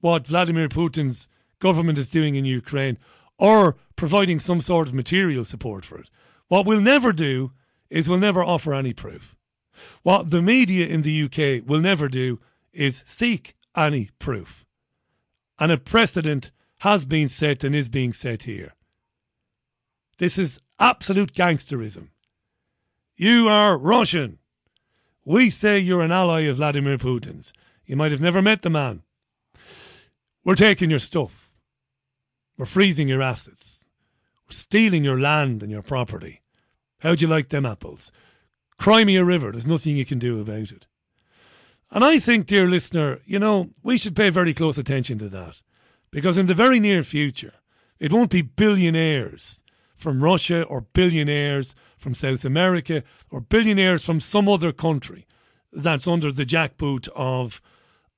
what Vladimir Putin's government is doing in Ukraine or providing some sort of material support for it. What we'll never do is we'll never offer any proof. What the media in the UK will never do is seek any proof. And a precedent has been set and is being set here. This is absolute gangsterism. You are Russian. We say you're an ally of Vladimir Putin's. You might have never met the man. We're taking your stuff. We're freezing your assets. We're stealing your land and your property. How'd you like them apples? Cry me a river. There's nothing you can do about it. And I think, dear listener, you know, we should pay very close attention to that. Because in the very near future, it won't be billionaires from Russia or billionaires from South America or billionaires from some other country that's under the jackboot of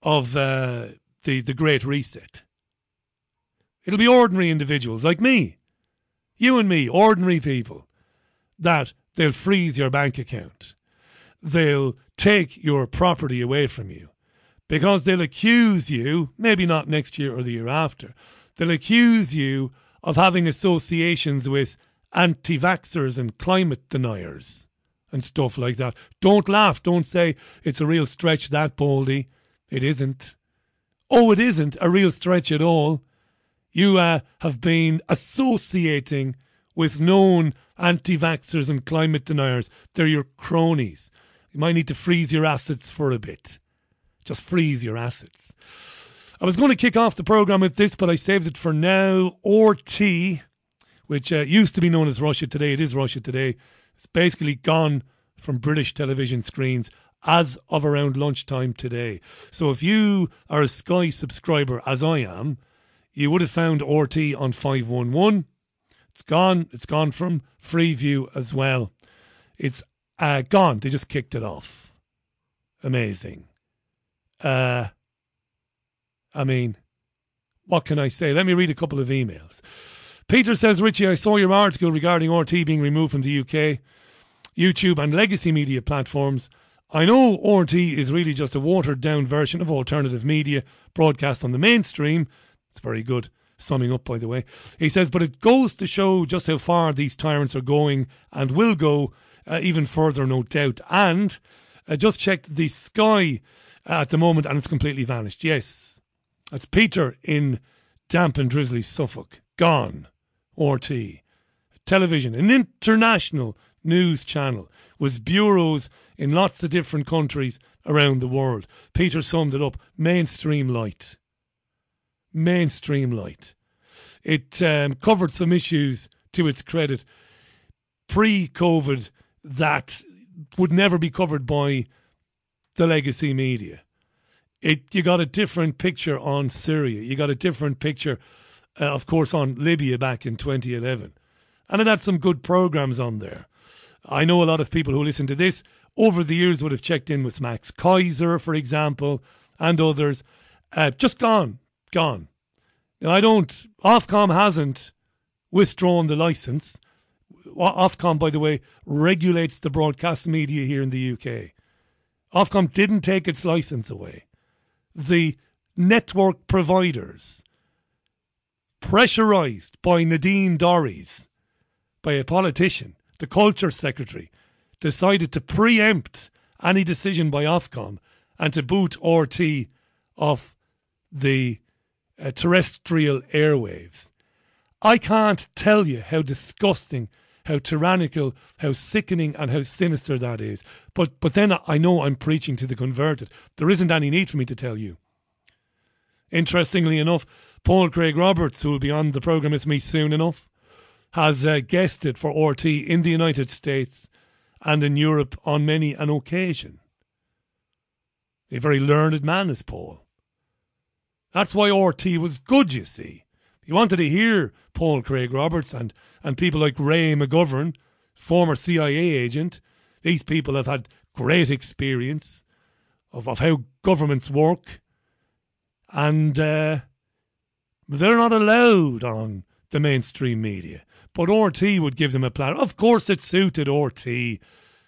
of uh, the the Great Reset. It'll be ordinary individuals like me, you and me, ordinary people, that they'll freeze your bank account. They'll take your property away from you because they'll accuse you, maybe not next year or the year after, they'll accuse you of having associations with anti vaxxers and climate deniers and stuff like that. Don't laugh. Don't say it's a real stretch, that, Baldy. It isn't. Oh, it isn't a real stretch at all. You uh, have been associating with known anti vaxxers and climate deniers. They're your cronies. You might need to freeze your assets for a bit. Just freeze your assets. I was going to kick off the programme with this, but I saved it for now. RT, which uh, used to be known as Russia Today, it is Russia Today. It's basically gone from British television screens as of around lunchtime today. So if you are a Sky subscriber, as I am, you would have found RT on 511. It's gone. It's gone from Freeview as well. It's uh, gone. They just kicked it off. Amazing. Uh, I mean, what can I say? Let me read a couple of emails. Peter says, Richie, I saw your article regarding RT being removed from the UK, YouTube, and legacy media platforms. I know RT is really just a watered down version of alternative media broadcast on the mainstream. It's very good summing up, by the way. He says, but it goes to show just how far these tyrants are going and will go uh, even further, no doubt. And uh, just checked the sky at the moment and it's completely vanished. Yes, that's Peter in damp and drizzly Suffolk. Gone. RT. Television, an international news channel with bureaus in lots of different countries around the world. Peter summed it up mainstream light. Mainstream light. It um, covered some issues to its credit pre COVID that would never be covered by the legacy media. It you got a different picture on Syria. You got a different picture, uh, of course, on Libya back in 2011, and it had some good programs on there. I know a lot of people who listen to this over the years would have checked in with Max Keiser, for example, and others. Uh, just gone, gone. Now, I don't. Ofcom hasn't withdrawn the license. Ofcom, by the way, regulates the broadcast media here in the UK. Ofcom didn't take its license away. The network providers, pressurised by Nadine Dorries, by a politician, the culture secretary, decided to preempt any decision by Ofcom and to boot RT off the uh, terrestrial airwaves. I can't tell you how disgusting, how tyrannical, how sickening, and how sinister that is. But but then I know I'm preaching to the converted. There isn't any need for me to tell you. Interestingly enough, Paul Craig Roberts, who will be on the programme with me soon enough, has uh, guested for RT in the United States and in Europe on many an occasion. A very learned man is Paul. That's why RT was good, you see. You wanted to hear Paul Craig Roberts and, and people like Ray McGovern, former CIA agent. These people have had great experience of, of how governments work. And uh, they're not allowed on the mainstream media. But RT would give them a plan. Of course, it suited RT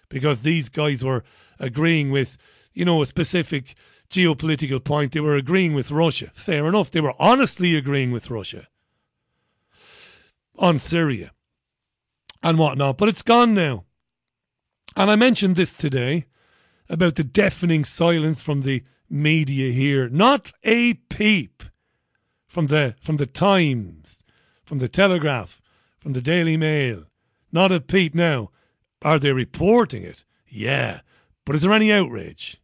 because these guys were agreeing with, you know, a specific geopolitical point. They were agreeing with Russia. Fair enough. They were honestly agreeing with Russia on Syria and whatnot. But it's gone now. And I mentioned this today about the deafening silence from the media here. Not a peep from the from the Times, from the Telegraph, from the Daily Mail. Not a peep now. Are they reporting it? Yeah. But is there any outrage?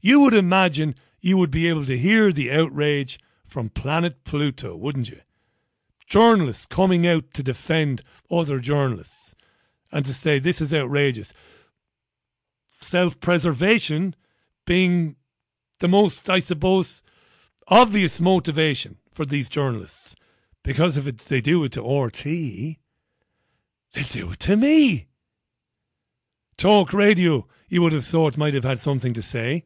You would imagine you would be able to hear the outrage from planet Pluto, wouldn't you? Journalists coming out to defend other journalists and to say this is outrageous. Self preservation being the most, I suppose, obvious motivation for these journalists. Because if it, they do it to RT, they do it to me. Talk radio, you would have thought might have had something to say.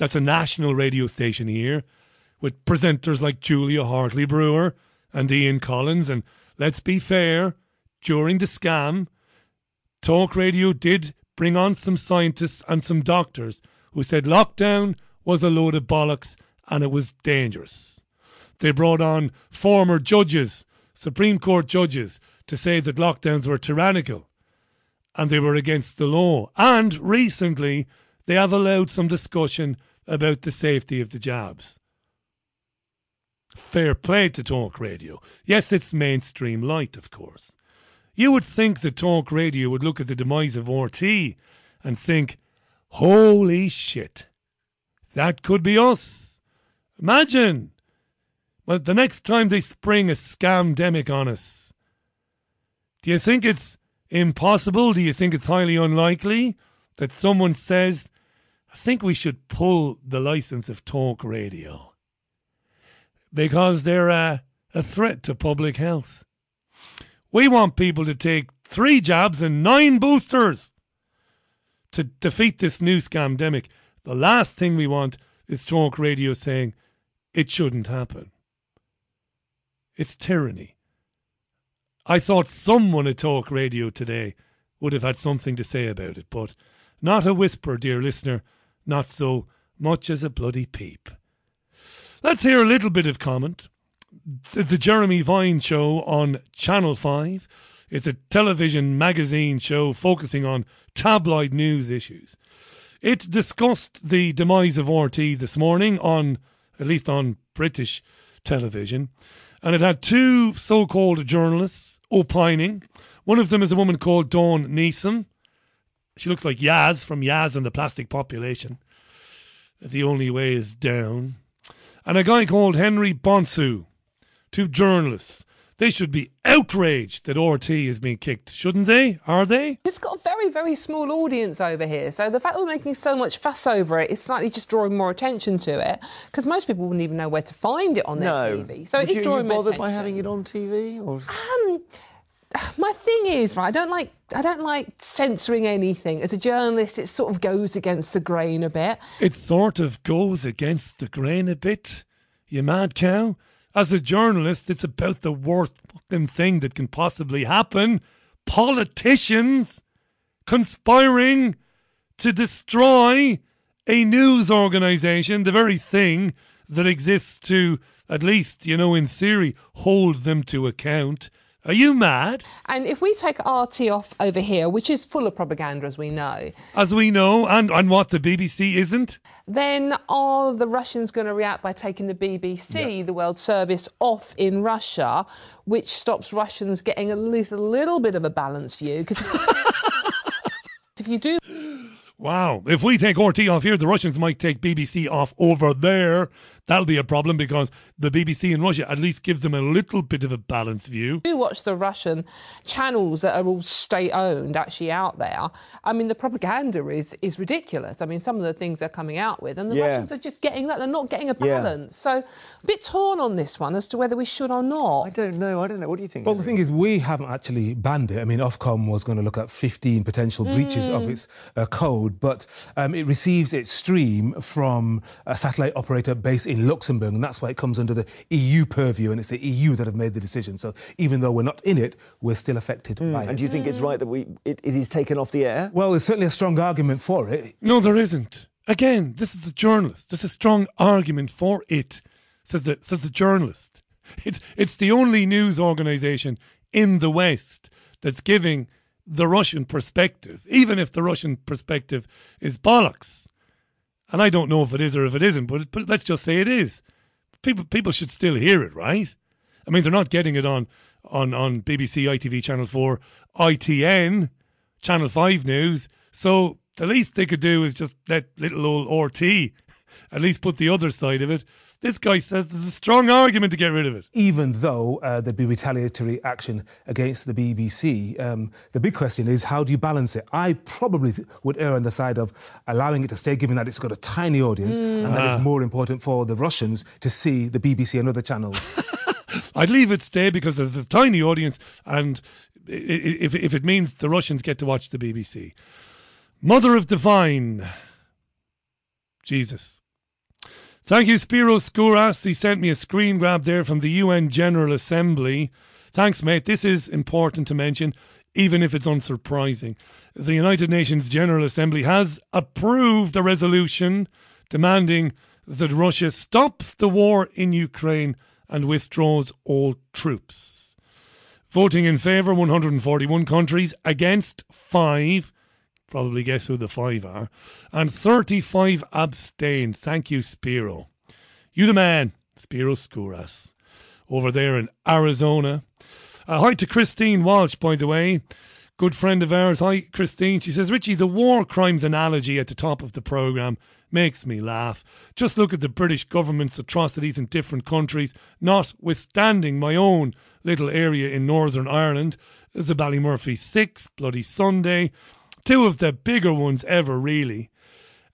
That's a national radio station here with presenters like Julia Hartley Brewer and Ian Collins. And let's be fair, during the scam, Talk Radio did bring on some scientists and some doctors who said lockdown was a load of bollocks and it was dangerous. They brought on former judges, Supreme Court judges, to say that lockdowns were tyrannical and they were against the law. And recently, they have allowed some discussion about the safety of the jobs. Fair play to talk radio. Yes, it's mainstream light, of course. You would think that talk radio would look at the demise of RT and think, holy shit, that could be us. Imagine. Well, the next time they spring a scamdemic on us, do you think it's impossible? Do you think it's highly unlikely that someone says, I think we should pull the license of talk radio because they're a, threat to public health? We want people to take three jabs and nine boosters to defeat this new scamdemic. The last thing we want is talk radio saying it shouldn't happen. It's tyranny. I thought someone at Talk Radio today would have had something to say about it, but not a whisper, dear listener, not so much as a bloody peep. Let's hear a little bit of comment. The, Jeremy Vine show on Channel 5 is a television magazine show focusing on tabloid news issues. It discussed the demise of RT this morning on, at least on British television, and it had two so called journalists opining. One of them is a woman called Dawn Neesom. She looks like Yazz from Yazz and the Plastic Population. The only way is down. And a guy called Henry Bonsu. Two journalists. They should be outraged that RT is being kicked, shouldn't they? Are they? It's got a very, very small audience over here. So the fact that we're making so much fuss over it is slightly just drawing more attention to it because most people wouldn't even know where to find it on their No. TV. So Would it is you, drawing you more bothered by having it on TV? Or? Um, my thing is, right, I don't like I don't like censoring anything. As a journalist, it sort of goes against the grain a bit. It sort of goes against the grain a bit. You mad cow? As a journalist, it's about the worst fucking thing that can possibly happen. Politicians conspiring to destroy a news organisation, the very thing that exists to, at least, you know, in theory, hold them to account. Are you mad? And if we take RT off over here, which is full of propaganda, as we know, As we know, and, and what the BBC isn't? then are the Russians going to react by taking the BBC, the World Service, off in Russia, which stops Russians getting at least a little bit of a balanced view? 'Cause if you do Wow. If we take RT off here, the Russians might take BBC off over there. That'll be a problem because the BBC in Russia at least gives them a little bit of a balanced view. do watch the Russian channels that are all state owned actually out there, I mean, the propaganda is is ridiculous. I mean, some of the things they're coming out with, and the Yeah. Russians are just getting that. They're not getting a Yeah. balance. So, a bit torn on this one as to whether we should or not. I don't know. I don't know. What do you think? Well, the thing is, we haven't actually banned it. I mean, Ofcom was going to look at 15 potential breaches of Mm. its uh, code, but um, it receives its stream from a satellite operator based in Luxembourg, and that's why it comes under the EU purview, and it's the EU that have made the decision. So even though we're not in it, we're still affected by it. Mm. And do you think it's right that we it, it is taken off the air? Well, there's certainly a strong argument for it. No, there isn't. Again, this is a journalist. There's a strong argument for it, says the, says the journalist. It's, it's the only news organisation in the West that's giving the Russian perspective, even if the Russian perspective is bollocks. And I don't know if it is or if it isn't, but, but let's just say it is. People, people should still hear it, right? I mean, they're not getting it on, on, on BBC, ITV, Channel 4, ITN, Channel 5 News. So the least they could do is just let little old RT at least put the other side of it. This guy says there's a strong argument to get rid of it. even though uh, there'd be retaliatory action against the BBC. Um, the big question is how do you balance it? I probably would err on the side of allowing it to stay, given that it's got a tiny audience Mm. and that Ah. it's more important for the Russians to see the BBC and other channels. I'd leave it stay because there's a tiny audience, and if, if it means the Russians get to watch the BBC. Mother of Divine. Jesus. Thank you, Spiro Skouras. He sent me a screen grab there from the UN General Assembly. Thanks, mate. This is important to mention, even if it's unsurprising. The United Nations General Assembly has approved a resolution demanding that Russia stops the war in Ukraine and withdraws all troops. Voting in favour, 141 countries, against five. Probably guess who the five are. And 35 abstained. Thank you, Spiro. You the man, Spiro Skouras, over there in Arizona. Uh, hi to Christine Walsh, by the way. Good friend of ours. Hi, Christine. She says, Richie, the war crimes analogy at the top of the programme makes me laugh. Just look at the British government's atrocities in different countries, notwithstanding my own little area in Northern Ireland. A Ballymurphy 6, Bloody Sunday. Two of the bigger ones ever, really.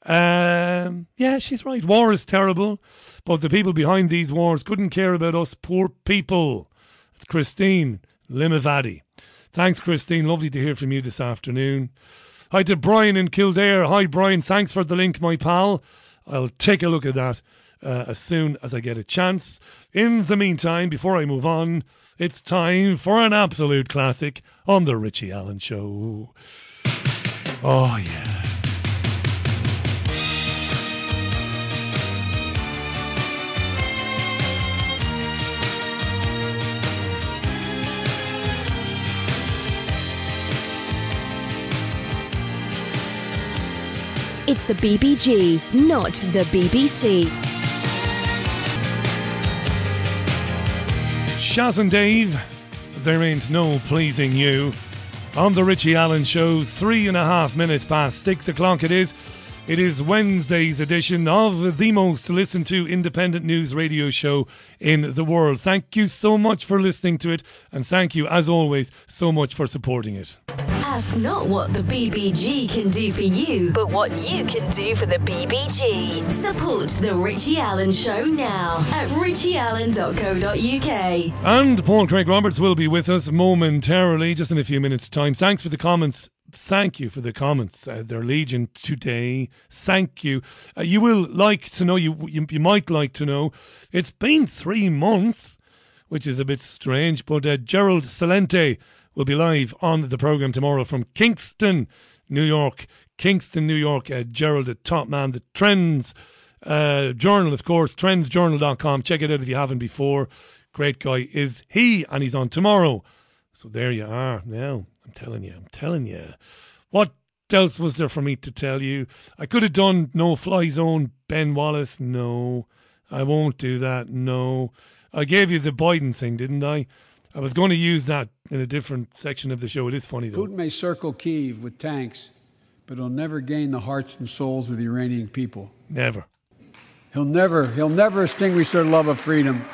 Um, yeah, she's right. War is terrible, but the people behind these wars couldn't care about us poor people. It's Christine Limavady. Thanks, Christine. Lovely to hear from you this afternoon. Hi to Brian in Kildare. Hi, Brian. Thanks for the link, my pal. I'll take a look at that uh, as soon as I get a chance. In the meantime, before I move on, it's time for an absolute classic on The Richie Allen Show. Oh, yeah. It's the BBG, not the BBC. Shaz and Dave, there ain't no pleasing you. On the Richie Allen Show, three and a half minutes past six o'clock it is. It is Wednesday's edition of the most listened to independent news radio show in the world. Thank you so much for listening to it, and thank you, as always, so much for supporting it. Ask not what the BBG can do for you, but what you can do for the BBG. Support The Richie Allen Show now at richieallen.co.uk. And Paul Craig Roberts will be with us momentarily, just in a few minutes' time. Thanks for the comments. Thank you for the comments. Uh, they're legion today. Thank you. Uh, you will like to know, you, you you might like to know, it's been three months, which is a bit strange, but uh, Gerald Celente will be live on the programme tomorrow from Kingston, New York. Kingston, New York. Uh, Gerald, the top man, the Trends uh, Journal, of course, trendsjournal.com. Check it out if you haven't before. Great guy is he, and he's on tomorrow. So there you are. Now, telling you, I'm telling you. What else was there for me to tell you? I could have done no fly zone, Ben Wallace. No, I won't do that. No. I gave you the Biden thing, didn't I? I was going to use that in a different section of the show. It is funny though. Putin may circle Kiev with tanks, but he'll never gain the hearts and souls of the Iranian people. Never. He'll never, he'll never extinguish their love of freedom,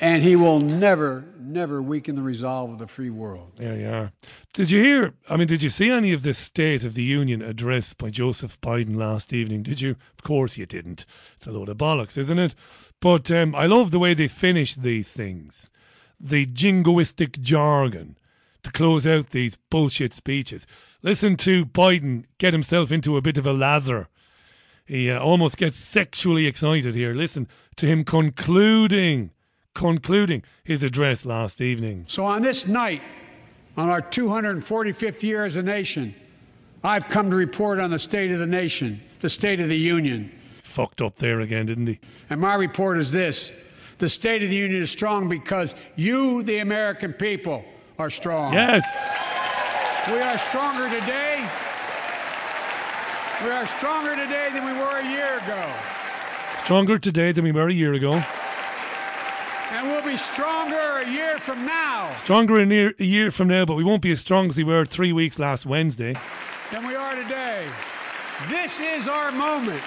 and he will never, never weaken the resolve of the free world. There you are. Did you hear? I mean, did you see any of the State of the Union address by Joseph Biden last evening? Did you? Of course you didn't. It's a load of bollocks, isn't it? But um, I love the way they finish these things, the jingoistic jargon to close out these bullshit speeches. Listen to Biden get himself into a bit of a lather. He uh, almost gets sexually excited here. Listen to him concluding, concluding his address last evening. So on this night, on our 245th year as a nation, I've come to report on the state of the nation, the state of the union. Fucked up there again, didn't he? And my report is this the state of the union is strong because you, the American people, are strong. Yes. We are stronger today. We are stronger today than we were a year ago. Stronger today than we were a year ago. And we'll be stronger a year from now Stronger in year, a year from now, but we won't be as strong as we were three weeks last Wednesday. than we are today. This is our moment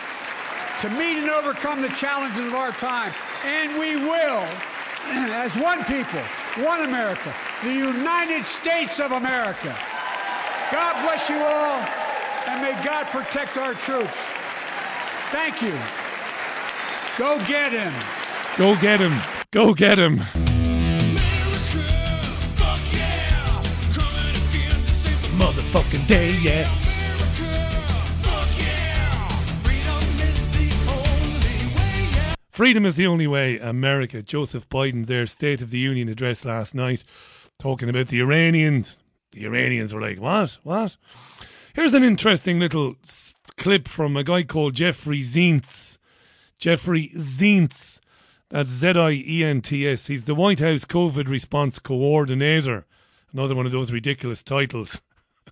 to meet and overcome the challenges of our time. And we will, as one people, one America, the United States of America. God bless you all, and may God protect our troops. Thank you. Go get him. Go get him. Go get him. Motherfucking day, yeah. Freedom is the only way. America. Joseph Biden, their State of the Union address last night, talking about the Iranians. The Iranians were like, what? What? Here's an interesting little clip from a guy called Jeffrey Zients. Jeffrey Zients. That's Z I E N T S. He's the White House COVID response coordinator. Another one of those ridiculous titles.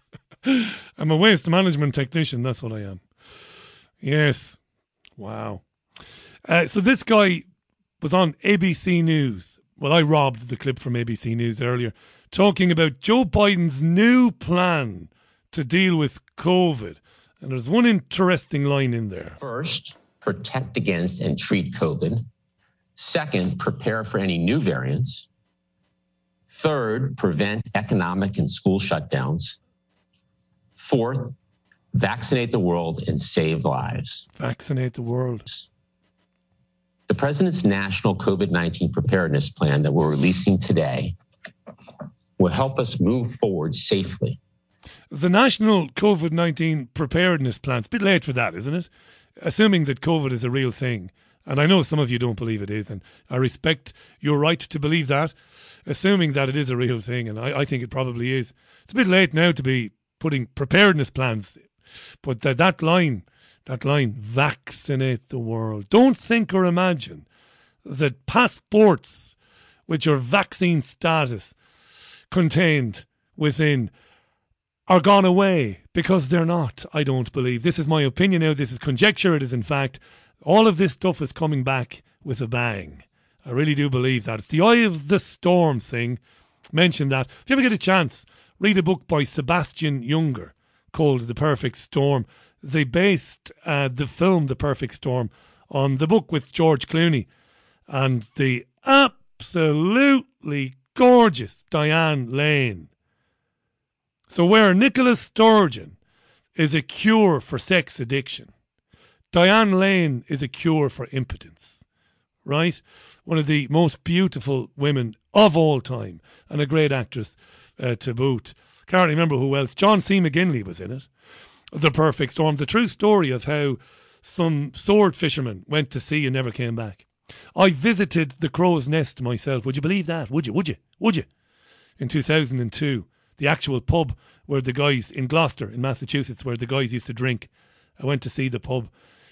I'm a waste management technician. That's what I am. Yes. Wow. Uh, so this guy was on ABC News. Well, I robbed the clip from ABC News earlier, talking about Joe Biden's new plan to deal with COVID. And there's one interesting line in there. First, protect against and treat COVID. Second, prepare for any new variants. Third, prevent economic and school shutdowns. Fourth, vaccinate the world and save lives. Vaccinate the world. The president's national COVID 19 preparedness plan that we're releasing today will help us move forward safely. The national COVID 19 preparedness plan, it's a bit late for that, isn't it? Assuming that COVID is a real thing. And I know some of you don't believe it is, and I respect your right to believe that, assuming that it is a real thing, and I, I think it probably is. It's a bit late now to be putting preparedness plans, but that, that line, that line, vaccinate the world. Don't think or imagine that passports with your vaccine status contained within are gone away because they're not, I don't believe. This is my opinion now. This is conjecture. It is, in fact, all of this stuff is coming back with a bang. I really do believe that. It's the eye of the storm thing. Mention that. If you ever get a chance, read a book by Sebastian Junger called The Perfect Storm. they based uh, the film The Perfect Storm on the book with George Clooney and the absolutely gorgeous Diane Lane. So, where Nicholas Sturgeon is a cure for sex addiction, Diane Lane is a cure for impotence, right? One of the most beautiful women of all time and a great actress uh, to boot. Can't remember who else. John C. McGinley was in it. The Perfect Storm. The true story of how some sword fishermen went to sea and never came back. I visited the Crow's Nest myself. Would you believe that? Would you? Would you? Would you? In 2002, the actual pub where the guys in Gloucester, in Massachusetts, where the guys used to drink. I went to see the pub.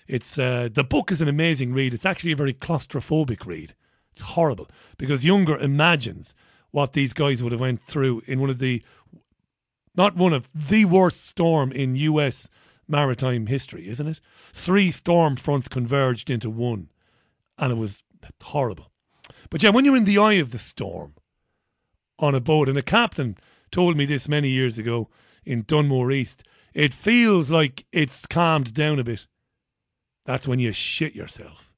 It's uh, the book is an amazing read. It's actually a very claustrophobic read. It's horrible because Younger imagines what these guys would have went through in one of the not one of the worst storm in US maritime history, isn't it? Three storm fronts converged into one, and it was horrible. But yeah, when you're in the eye of the storm on a boat, and a captain told me this many years ago in Dunmore East, it feels like it's calmed down a bit. That's when you shit yourself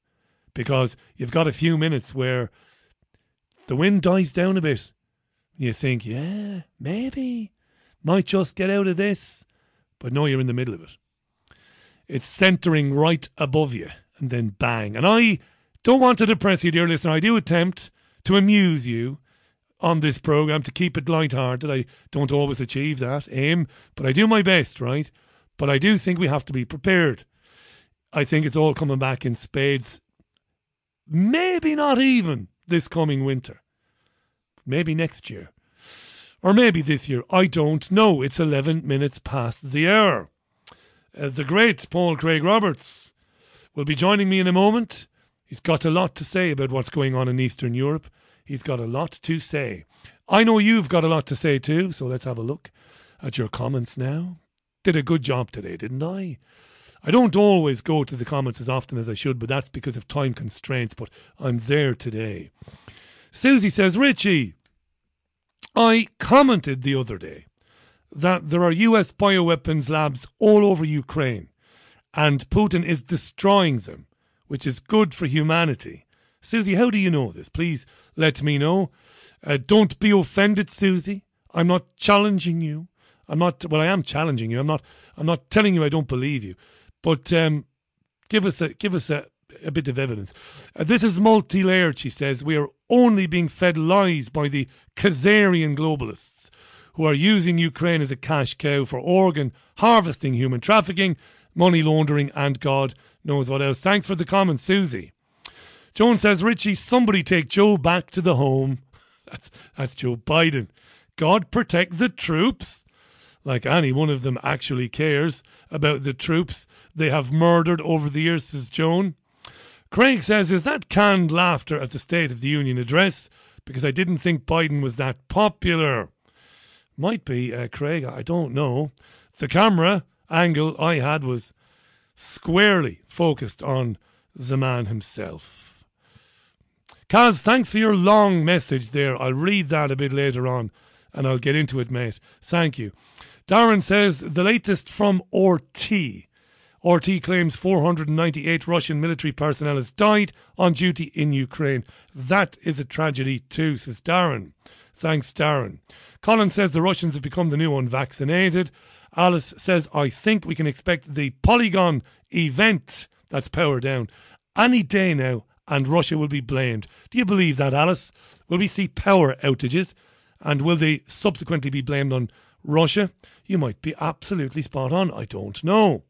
because you've got a few minutes where the wind dies down a bit. You think, yeah, maybe, might just get out of this. But no, you're in the middle of it. It's centering right above you and then bang. And I don't want to depress you, dear listener. I do attempt to amuse you on this program to keep it light-hearted. I don't always achieve that aim, but I do my best, right? But I do think we have to be prepared. I think it's all coming back in spades. Maybe not even this coming winter. Maybe next year. Or maybe this year. I don't know. It's 11 minutes past the hour. Uh, the great Paul Craig Roberts will be joining me in a moment. He's got a lot to say about what's going on in Eastern Europe. He's got a lot to say. I know you've got a lot to say too, so let's have a look at your comments now. Did a good job today, didn't I? I don't always go to the comments as often as I should, but that's because of time constraints, but I'm there today. Susie says, Richie, I commented the other day that there are US bioweapons labs all over Ukraine and Putin is destroying them, which is good for humanity. Susie, how do you know this? Please let me know. Uh, don't be offended, Susie. I'm not challenging you. I'm not. Well, I am challenging you. I'm not. I'm not telling you I don't believe you. But um, give us a give us a, a bit of evidence. Uh, this is multi-layered. She says we are only being fed lies by the Khazarian globalists who are using Ukraine as a cash cow for organ harvesting, human trafficking, money laundering, and God knows what else. Thanks for the comment, Susie. Joan says, Richie, somebody take Joe back to the home. That's, that's Joe Biden. God protect the troops. Like any one of them actually cares about the troops they have murdered over the years, says Joan. Craig says, Is that canned laughter at the State of the Union address? Because I didn't think Biden was that popular. Might be, uh, Craig, I don't know. The camera angle I had was squarely focused on the man himself. Kaz, thanks for your long message there. I'll read that a bit later on and I'll get into it, mate. Thank you. Darren says the latest from RT. RT claims 498 Russian military personnel has died on duty in Ukraine. That is a tragedy too, says Darren. Thanks, Darren. Colin says the Russians have become the new unvaccinated. Alice says, I think we can expect the Polygon event, that's power down, any day now, and Russia will be blamed. Do you believe that, Alice? Will we see power outages? And will they subsequently be blamed on Russia? You might be absolutely spot on. I don't know.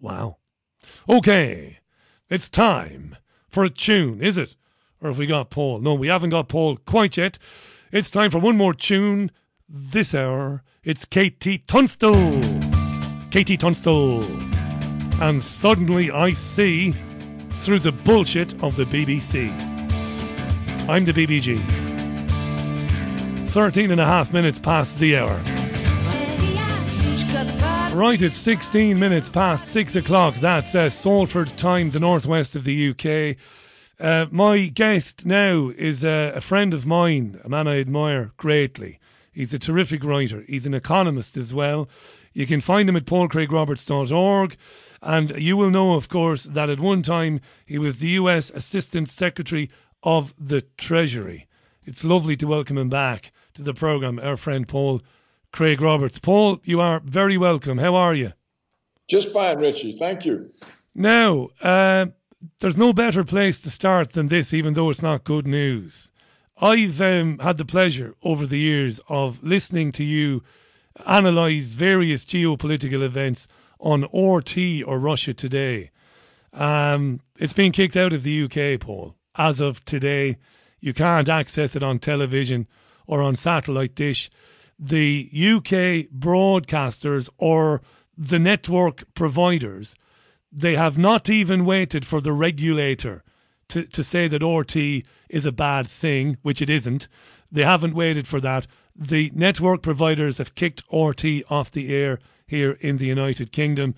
Wow. Okay, it's time for a tune, is it? Or have we got Paul? No, we haven't got Paul quite yet. It's time for one more tune this hour. It's KT Tunstall. KT Tunstall. And suddenly I see through the bullshit of the BBC. I'm the BBG. 13 and a half minutes past the hour. Right, at 16 minutes past 6 o'clock. That's uh, Salford time, the northwest of the UK. Uh, my guest now is uh, a friend of mine, a man I admire greatly. He's a terrific writer. He's an economist as well. You can find him at paulcraigroberts.org. And you will know, of course, that at one time he was the US Assistant Secretary of the Treasury. It's lovely to welcome him back to the programme, our friend Paul Craig Roberts. Paul, you are very welcome. How are you? Just fine, Richie. Thank you. Now, uh, there's no better place to start than this, even though it's not good news. I've um, had the pleasure over the years of listening to you analyse various geopolitical events on RT or Russia Today. Um, it's been kicked out of the UK, Paul. As of today, you can't access it on television or on satellite dish. The UK broadcasters or the network providers, they have not even waited for the regulator to, to say that RT is a bad thing, which it isn't. They haven't waited for that. The network providers have kicked RT off the air here in the United Kingdom.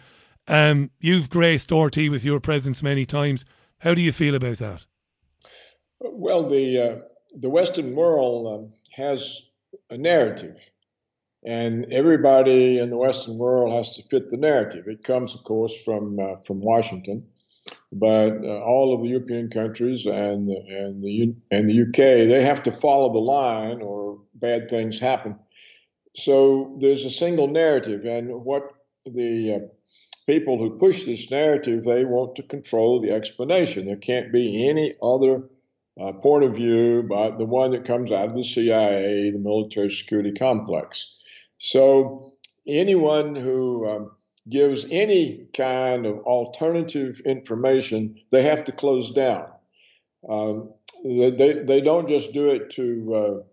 Um, you've graced RT with your presence many times. How do you feel about that? Well, the uh, the Western world um, has a narrative, and everybody in the Western world has to fit the narrative. It comes, of course, from uh, from Washington, but uh, all of the European countries and and the and the UK they have to follow the line, or bad things happen. So there's a single narrative, and what the uh, people who push this narrative they want to control the explanation. There can't be any other uh, point of view but the one that comes out of the CIA, the military security complex. So anyone who um, gives any kind of alternative information, they have to close down. Um, they, they don't just do it to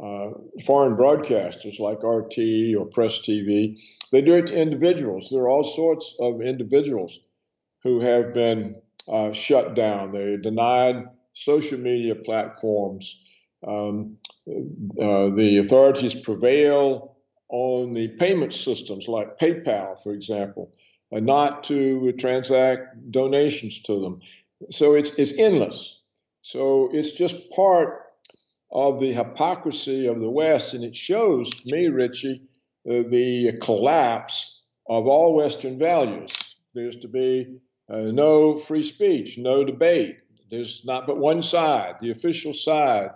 uh, uh, foreign broadcasters like RT or Press TV. They do it to individuals. There are all sorts of individuals who have been uh, shut down. They're denied social media platforms. Um, uh, the authorities prevail on the payment systems like PayPal, for example, uh, not to transact donations to them. So it's, it's endless. So it's just part of the hypocrisy of the West, and it shows me, Richie, uh, the collapse of all Western values. There's to be uh, no free speech, no debate. There's not but one side, the official side.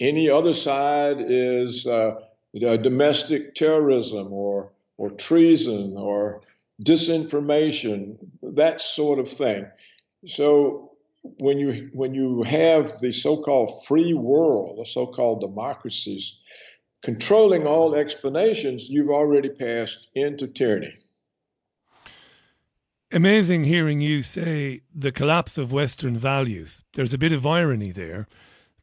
Any other side is uh, domestic terrorism or or treason or disinformation, that sort of thing. So when you when you have the so-called free world, the so-called democracies, controlling all explanations, you've already passed into tyranny. Amazing hearing you say the collapse of Western values. There's a bit of irony there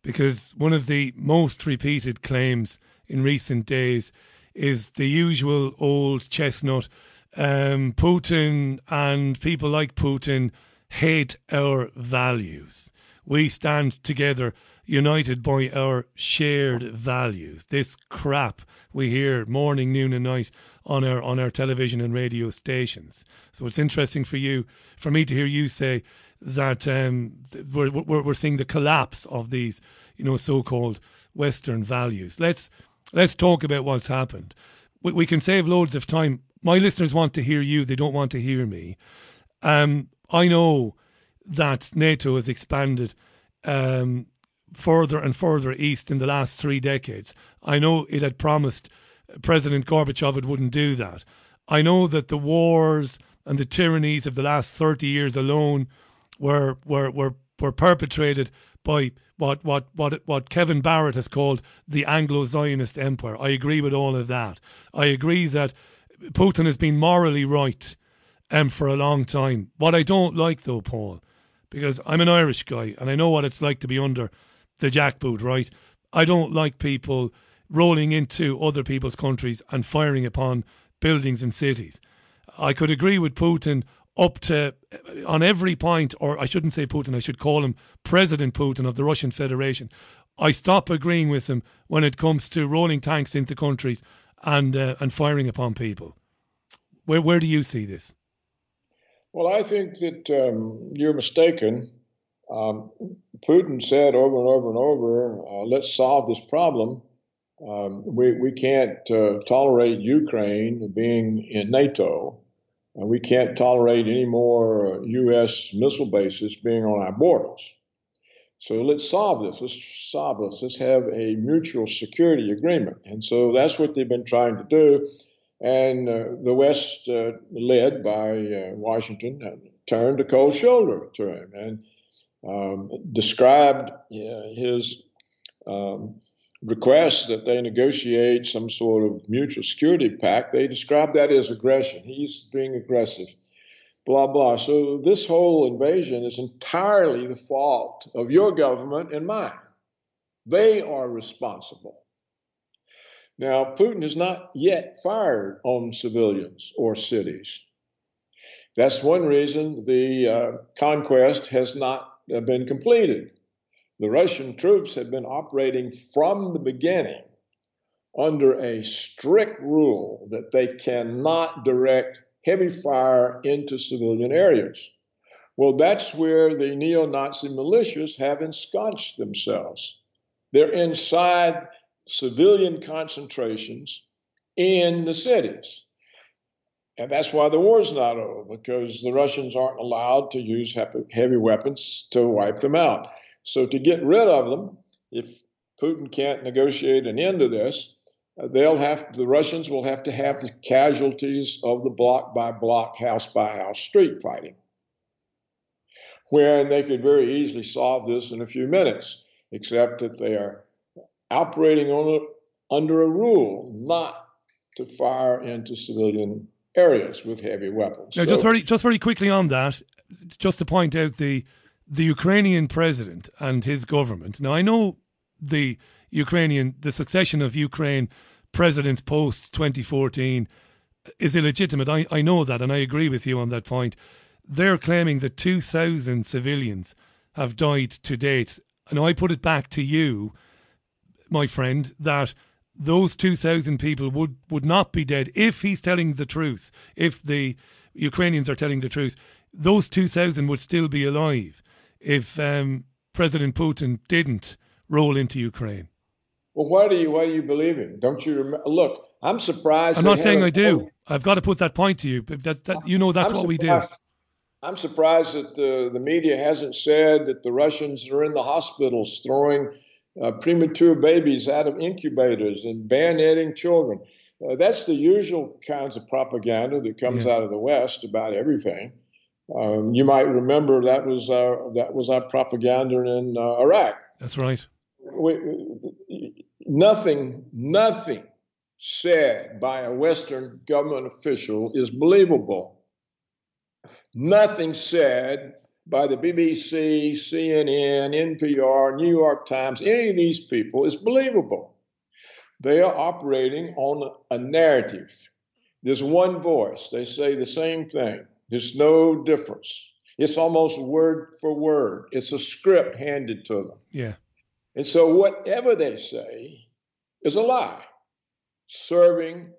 because one of the most repeated claims in recent days is the usual old chestnut. Um, Putin and people like Putin hate our values. We stand together, united by our shared values. This crap we hear morning, noon, and night on our on our television and radio stations. So it's interesting for you, for me to hear you say that um, we're, we're we're seeing the collapse of these, you know, so-called Western values. Let's let's talk about what's happened. We, we can save loads of time. My listeners want to hear you; they don't want to hear me. Um, I know that NATO has expanded um, further and further east in the last three decades. I know it had promised President Gorbachev it wouldn't do that. I know that the wars and the tyrannies of the last 30 years alone were, were, were, were perpetrated by what, what, what, what Kevin Barrett has called the Anglo Zionist Empire. I agree with all of that. I agree that Putin has been morally right um, for a long time. What I don't like, though, Paul, because I'm an Irish guy and I know what it's like to be under the jackboot, right? I don't like people rolling into other people's countries and firing upon buildings and cities. I could agree with Putin up to on every point, or I shouldn't say Putin, I should call him President Putin of the Russian Federation. I stop agreeing with him when it comes to rolling tanks into countries and uh, and firing upon people. Where where do you see this? Well, I think that um, you're mistaken. Um, Putin said over and over and over, uh, "Let's solve this problem." Um, we, we can't uh, tolerate Ukraine being in NATO. Uh, we can't tolerate any more U.S. missile bases being on our borders. So let's solve this. Let's solve this. Let's have a mutual security agreement. And so that's what they've been trying to do. And uh, the West, uh, led by uh, Washington, uh, turned a cold shoulder to him and um, described his um, request that they negotiate some sort of mutual security pact. They described that as aggression. He's being aggressive, blah, blah. So this whole invasion is entirely the fault of your government and mine. They are responsible. Now, Putin has not yet fired on civilians or cities. That's one reason the uh, conquest has not uh, been completed. The Russian troops have been operating from the beginning under a strict rule that they cannot direct heavy fire into civilian areas. Well, that's where the neo Nazi militias have ensconced themselves. They're inside civilian concentrations in the cities. And that's why the war's not over, because the Russians aren't allowed to use heavy weapons to wipe them out. So, to get rid of them, if Putin can't negotiate an end to this, uh, they'll have the Russians will have to have the casualties of the block by block, house by house street fighting, when they could very easily solve this in a few minutes, except that they are operating on a, under a rule not to fire into civilian areas with heavy weapons. Now, so, just very, just very quickly on that, just to point out the the Ukrainian president and his government. Now, I know the Ukrainian, the succession of Ukraine presidents post 2014 is illegitimate. I, I know that, and I agree with you on that point. They're claiming that 2,000 civilians have died to date. And I put it back to you my friend, that those 2,000 people would, would not be dead if he's telling the truth, if the Ukrainians are telling the truth. Those 2,000 would still be alive if um, President Putin didn't roll into Ukraine. Well, why do you why do you believe him? Don't you remember? Look, I'm surprised. I'm not saying I do. I've got to put that point to you. That, that you know that's I'm what we do. I'm surprised that the, the media hasn't said that the Russians are in the hospitals throwing uh, premature babies out of incubators and bayoneting children. Uh, that's the usual kinds of propaganda that comes yeah. out of the West about everything. Um, you might remember that was our, that was our propaganda in uh, Iraq. That's right. We, nothing, nothing said by a Western government official is believable. Nothing said by the BBC, CNN, NPR, New York Times, any of these people is believable. They are operating on a narrative. There's one voice. They say the same thing. There's no difference. It's almost word for word. It's a script handed to them. Yeah. And so whatever they say is a lie, serving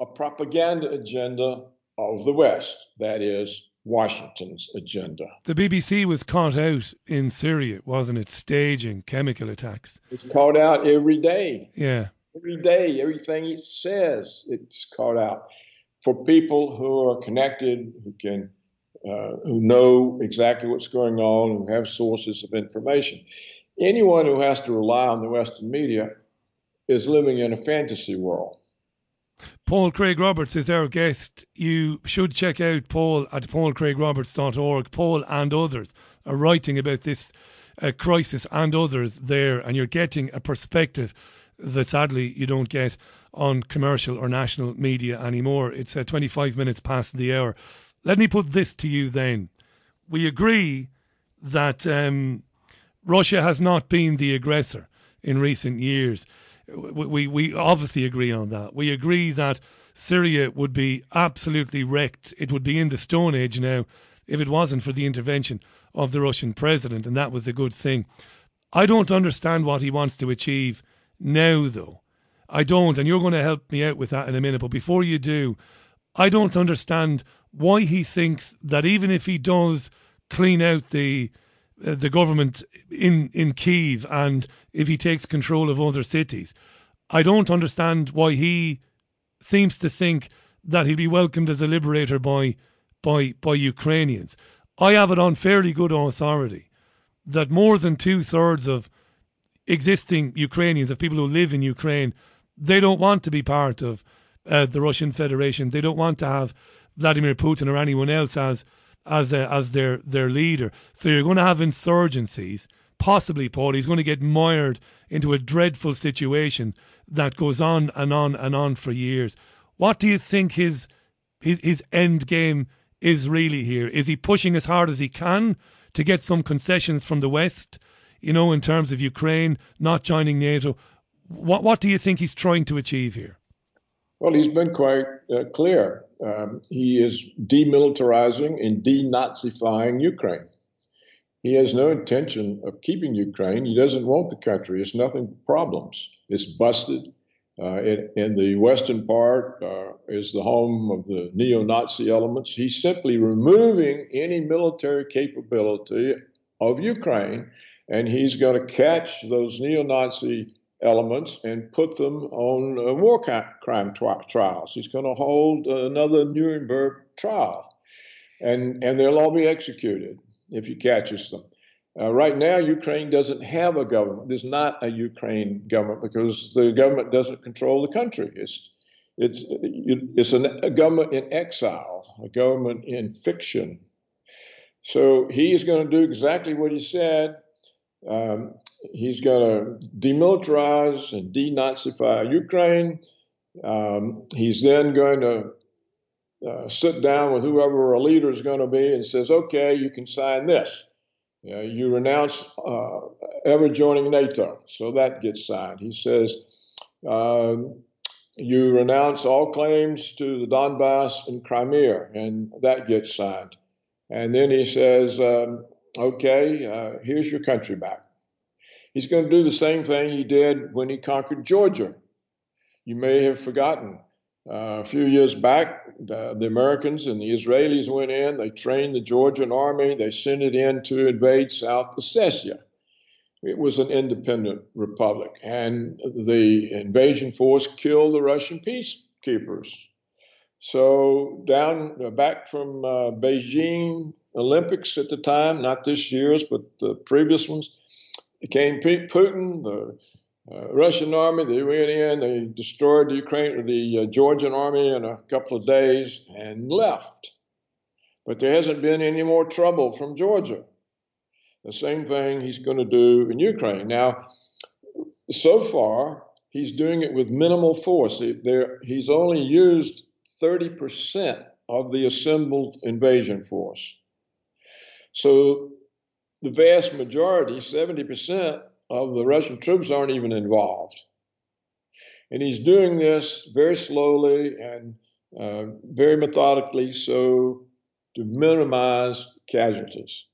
a propaganda agenda of the West. That is Washington's agenda. The BBC was caught out in Syria, wasn't it? Staging chemical attacks. It's caught out every day. Yeah. Every day, everything it says, it's caught out. For people who are connected, who can, uh, who know exactly what's going on, who have sources of information. Anyone who has to rely on the Western media is living in a fantasy world. Paul Craig Roberts is our guest. You should check out Paul at paulcraigroberts.org. Paul and others are writing about this uh, crisis and others there, and you're getting a perspective that sadly you don't get on commercial or national media anymore. It's uh, 25 minutes past the hour. Let me put this to you then. We agree that um, Russia has not been the aggressor in recent years we, we obviously agree on that. We agree that Syria would be absolutely wrecked. It would be in the Stone Age now if it wasn't for the intervention of the Russian president, and that was a good thing. I don't understand what he wants to achieve now, though. I don't, and you're going to help me out with that in a minute. But before you do, I don't understand why he thinks that even if he does clean out the the government in in Kiev and if he takes control of other cities. I don't understand why he seems to think that he'll be welcomed as a liberator by by by Ukrainians. I have it on fairly good authority that more than two thirds of existing Ukrainians, of people who live in Ukraine, they don't want to be part of uh, the Russian Federation. They don't want to have Vladimir Putin or anyone else as as uh, as their their leader. So you're going to have insurgencies. Possibly, Paul, he's going to get mired into a dreadful situation that goes on and on and on for years. What do you think his his his end game is really here? Is he pushing as hard as he can to get some concessions from the West? You know, in terms of Ukraine not joining NATO, what what do you think he's trying to achieve here? Well, he's been quite uh, clear. Um, he is demilitarizing and denazifying Ukraine. He has no intention of keeping Ukraine. He doesn't want the country. It's nothing but problems. It's busted. Uh, in, in, the western part uh, is the home of the neo Nazi elements. He's simply removing any military capability of Ukraine, and he's going to catch those neo Nazi elements and put them on uh, war crime trials. He's going to hold another Nuremberg trial, and, and they'll all be executed if he catches them. Uh, right now, Ukraine doesn't have a government. There's not a Ukraine government because the government doesn't control the country. It's it's it's an, a government in exile, a government in fiction. So he is going to do exactly what he said. Um, he's going to demilitarize and denazify Ukraine. Um, he's then going to uh, sit down with whoever a leader is going to be and says, okay, you can sign this. You, know, you renounce uh, ever joining NATO, so that gets signed. He says, uh, you renounce all claims to the Donbass and Crimea, and that gets signed. And then he says, um, okay, uh, here's your country back. He's going to do the same thing he did when he conquered Georgia. You may have forgotten. Uh, a few years back, the, the, Americans and the Israelis went in, they trained the Georgian army, they sent it in to invade South Ossetia. It was an independent republic, and the invasion force killed the Russian peacekeepers. So, down uh, back from uh, Beijing Olympics at the time, not this year's, but the previous ones, came Putin, the uh, Russian army. They went in, they destroyed the Ukraine, the uh, Georgian army in a couple of days and left. But there hasn't been any more trouble from Georgia. The same thing he's going to do in Ukraine. Now, so far, he's doing it with minimal force. There, he's only used 30% of the assembled invasion force. So the vast majority, 70% of the Russian troops aren't even involved. And he's doing this very slowly and uh, very methodically so to minimize casualties.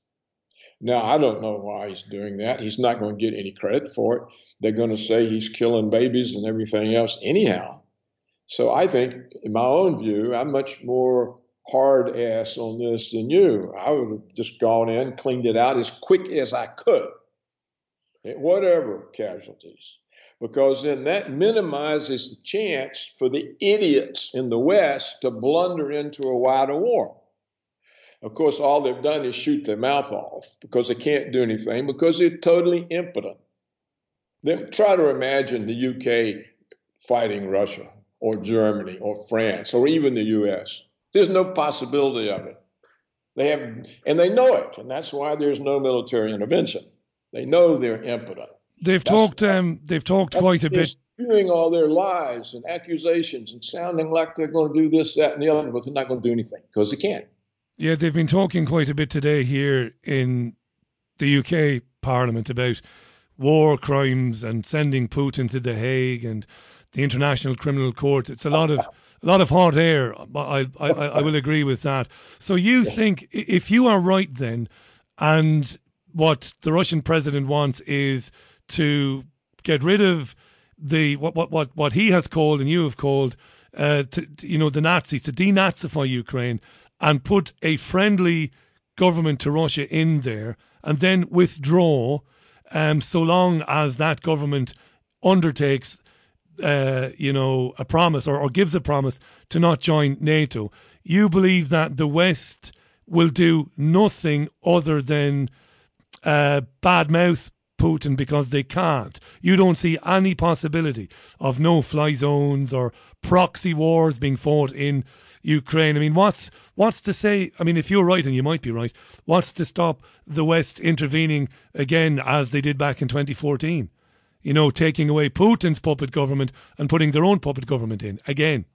Now, I don't know why he's doing that. He's not going to get any credit for it. They're going to say he's killing babies and everything else, anyhow. So I think, in my own view, I'm much more hard ass on this than you. I would have just gone in, cleaned it out as quick as I could, eh, whatever casualties, because then that minimizes the chance for the idiots in the West to blunder into a wider war. Of course, all they've done is shoot their mouth off because they can't do anything because they're totally impotent. They try to imagine the UK fighting Russia or Germany or France or even the US. There's no possibility of it. They have, and they know it, and that's why there's no military intervention. They know they're impotent. They've that's talked. Um, they've talked quite a bit. Spewing all their lies and accusations and sounding like they're going to do this, that, and the other, but they're not going to do anything because they can't. Yeah, they've been talking quite a bit today here in the UK Parliament about war crimes and sending Putin to the Hague and the International Criminal Court. It's a lot of a lot of hot air. I, I, I will agree with that. So you think if you are right then, and what the Russian president wants is to get rid of the what what what, what he has called and you have called uh, to, you know the Nazis to denazify Ukraine and put a friendly government to Russia in there and then withdraw um, so long as that government undertakes uh, you know, a promise or, or gives a promise to not join NATO. You believe that the West will do nothing other than uh, badmouth Putin because they can't. You don't see any possibility of no fly zones or proxy wars being fought in Ukraine. I mean, what's what's to say? I mean, if you're right, and you might be right, what's to stop the West intervening again as they did back in 2014? You know, taking away Putin's puppet government and putting their own puppet government in again.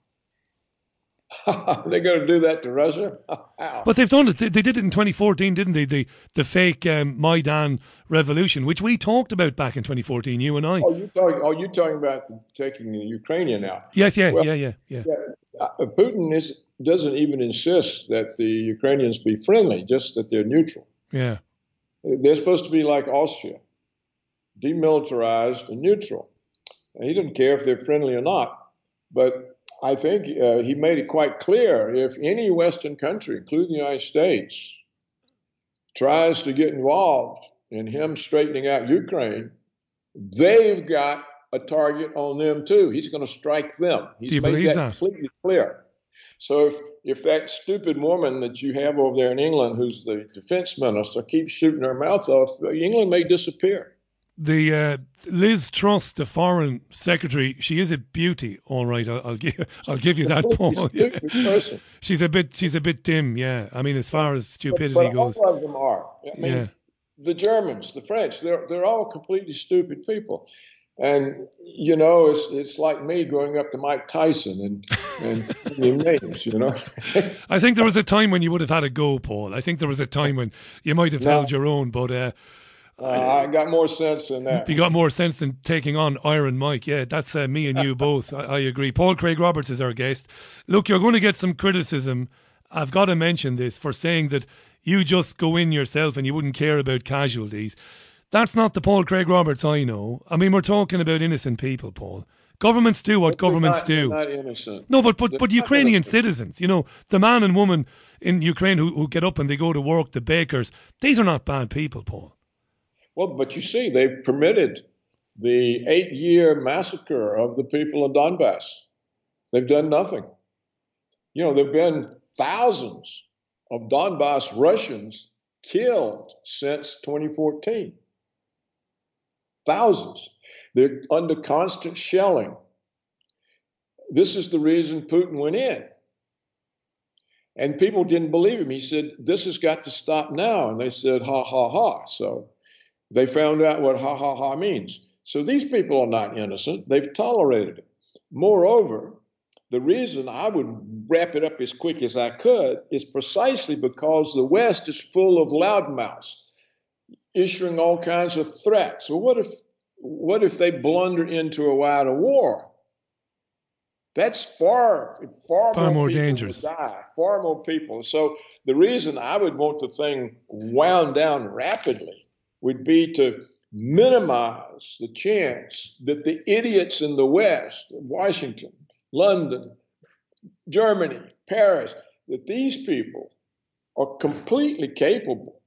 They're going to do that to Russia? But they've done it. They, they did it in 2014, didn't they? The the fake um, Maidan revolution, which we talked about back in 2014, you and I. Oh, you talking? Oh, you talking about taking the Ukrainian out? Yes, yeah, Well, yeah, yeah, yeah. Uh, Putin is, doesn't even insist that the Ukrainians be friendly, just that they're neutral. Yeah. They're supposed to be like Austria, demilitarized and neutral. And he doesn't care if they're friendly or not. But I think uh, he made it quite clear if any Western country, including the United States, tries to get involved in him straightening out Ukraine, they've got a target on them too. He's going to strike them. He's Do you made believe that, that? completely clear. So if if that stupid woman that you have over there in England, who's the defense minister, keeps shooting her mouth off, England may disappear. The uh, Liz Truss, the foreign secretary, she is a beauty. All right, I'll, I'll give I'll give you that, Paul. She's a. She's a bit she's a bit dim. Yeah, I mean, as far as stupidity but goes. all of them are. I mean, Yeah. the Germans, the French, they're they're all completely stupid people. And you know, it's it's like me going up to Mike Tyson and and names, you know. I think there was a time when you would have had a go, Paul. I think there was a time when you might have No. held your own, but uh, Uh, I got more sense than that. you got more sense than taking on Iron Mike. Yeah, that's uh, me and you both. I, I agree. Paul Craig Roberts is our guest. Look, you're going to get some criticism. I've got to mention this for saying that you just go in yourself and you wouldn't care about casualties. That's not the Paul Craig Roberts I know. I mean, we're talking about innocent people, Paul. Governments do what governments They're do. not- they're not innocent. No, but but They're but Ukrainian innocent. citizens, you know, the man and woman in Ukraine who, who get up and they go to work, the bakers, these are not bad people, Paul. Well, but you see, they've permitted the eight-year massacre of the people of Donbass. They've done nothing. You know, there've been thousands of Donbass Russians killed since 2014. Thousands. They're under constant shelling. This is the reason Putin went in. And people didn't believe him. He said, This has got to stop now. And they said, Ha, ha, ha. So they found out what ha, ha, ha means. So these people are not innocent. They've tolerated it. Moreover, the reason I would wrap it up as quick as I could is precisely because the West is full of loudmouths issuing all kinds of threats. Well, what if what if they blunder into a wider war? That's far far, Far more would dangerous. Die, far more people. So the reason I would want the thing wound down rapidly would be to minimize the chance that the idiots in the West, Washington, London, Germany, Paris, that these people are completely capable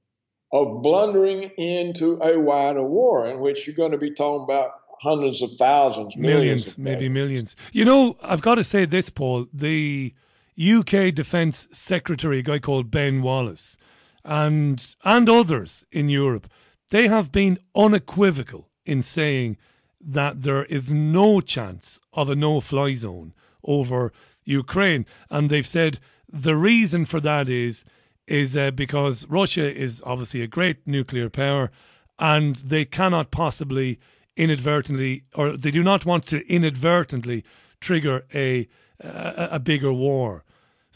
of blundering into a wider war in which you're going to be talking about hundreds of thousands, millions, Millions, of maybe millions. You know, I've got to say this, Paul. The UK Defence Secretary, a guy called Ben Wallace, and and others in Europe, they have been unequivocal in saying that there is no chance of a no-fly zone over Ukraine, and they've said the reason for that is is uh, because Russia is obviously a great nuclear power, and they cannot possibly inadvertently, or they do not want to inadvertently trigger a a, a bigger war.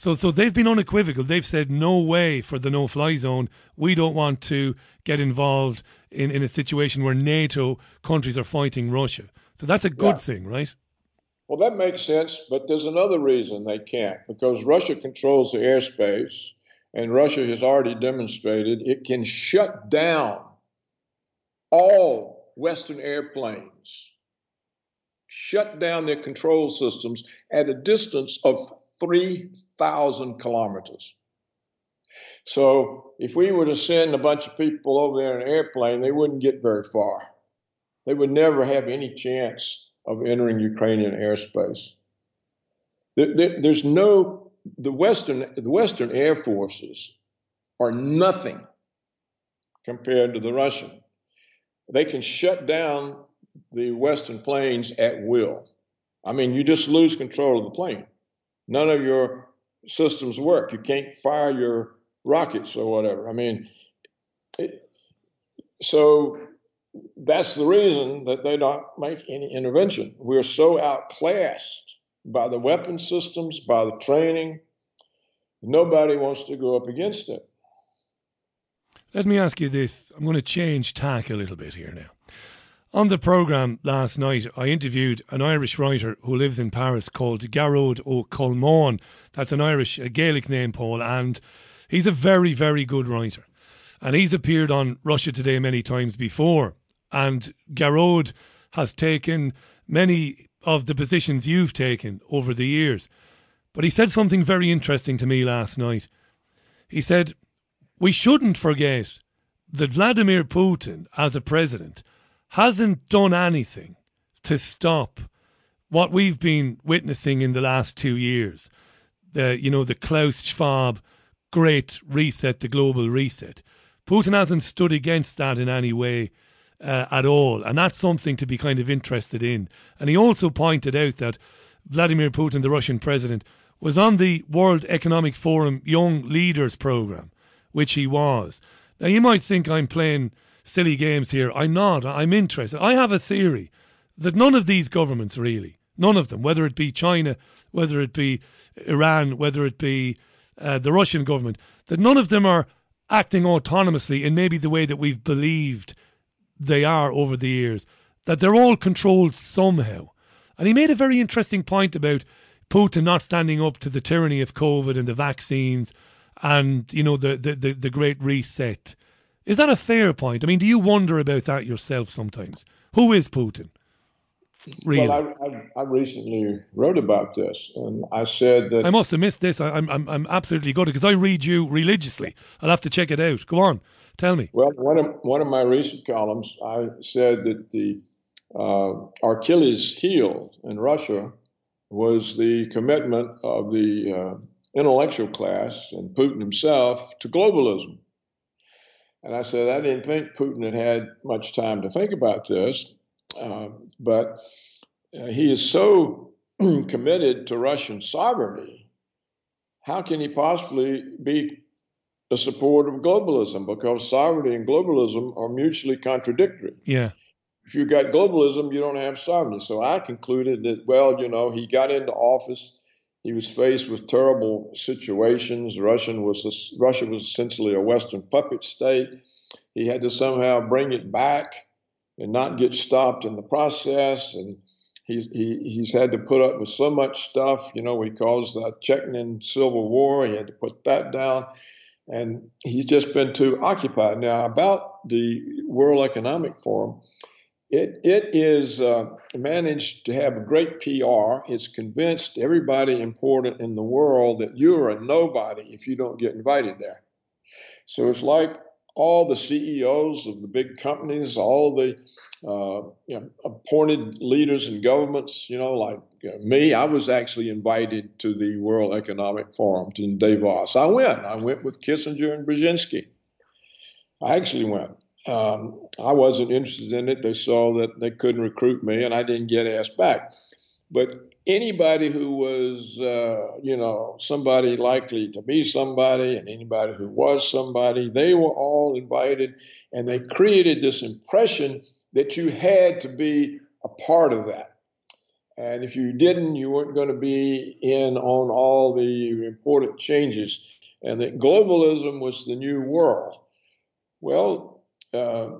So, so they've been unequivocal. They've said no way for the no-fly zone. We don't want to get involved in, in a situation where NATO countries are fighting Russia. So that's a good Yeah. thing, right? Well, that makes sense, but there's another reason they can't because Russia controls the airspace, and Russia has already demonstrated it can shut down all Western airplanes, shut down their control systems at a distance of 3,000 kilometers. So, if we were to send a bunch of people over there in an airplane, they wouldn't get very far. They would never have any chance of entering Ukrainian airspace. There, there, there's no the Western the Western air forces are nothing compared to the Russian. They can shut down the Western planes at will. I mean, you just lose control of the plane. None of your systems work. You can't fire your rockets or whatever. I mean, it, so that's the reason that they don't make any intervention. We're so outclassed by the weapon systems, by the training. Nobody wants to go up against it. Let me ask you this. I'm going to change tack a little bit here now. On the programme last night, I interviewed an Irish writer who lives in Paris called Gearóid Ó Colmáin. That's an Irish Gaelic name, Paul, and he's a very, very good writer. And he's appeared on Russia Today many times before. And Garrod has taken many of the positions you've taken over the years. But he said something very interesting to me last night. He said, We shouldn't forget that Vladimir Putin, as a president, hasn't done anything to stop what we've been witnessing in the last two years. The, you know, the Klaus Schwab great reset, the global reset. Putin hasn't stood against that in any way uh, at all. And that's something to be kind of interested in. And he also pointed out that Vladimir Putin, the Russian president, was on the World Economic Forum Young Leaders Program, which he was. Now, you might think I'm playing silly games here. I'm not. I'm interested. I have a theory that none of these governments really, none of them, whether it be China, whether it be Iran, whether it be uh, the Russian government, that none of them are acting autonomously in maybe the way that we've believed they are over the years, that they're all controlled somehow. And he made a very interesting point about Putin not standing up to the tyranny of COVID and the vaccines and, you know, the, the, the, the great reset. Is that a fair point? I mean, do you wonder about that yourself sometimes? Who is Putin? Really? Well, I, I, I, recently wrote about this, and I said that I must have missed this. I, am I'm I'm absolutely gutted because I read you religiously. I'll have to check it out. Go on, tell me. Well, one of one of my recent columns, I said that the uh, Achilles' heel in Russia was the commitment of the uh, intellectual class and Putin himself to globalism. And I said I didn't think Putin had had much time to think about this um, but uh, he is so committed to Russian sovereignty. How can he possibly be a supporter of globalism? Because sovereignty and globalism are mutually contradictory. Yeah. If you've got globalism, you don't have sovereignty. So I concluded that, well, you know, he got into office. He was faced with terrible situations. Russian was Russia was essentially a Western puppet state. He had to somehow bring it back and not get stopped in the process. And he's he, he's had to put up with so much stuff. You know, he caused the Chechen Civil War. He had to put that down. And he's just been too occupied. Now, about the World Economic Forum, it, it is uh, managed to have a great PR. It's convinced everybody important in the world that you're a nobody if you don't get invited there. So it's like all the CEOs of the big companies, all the uh, you know, appointed leaders in governments, you know, like you know, me, I was actually invited to the World Economic Forum in Davos. I went. I went with Kissinger and Brzezinski. I actually went. Um, I wasn't interested in it. They saw that they couldn't recruit me, and I didn't get asked back. But anybody who was, uh, you know, somebody likely to be somebody and anybody who was somebody, they were all invited and they created this impression that you had to be a part of that. And if you didn't, you weren't going to be in on all the important changes. And that globalism was the new world. Well, uh,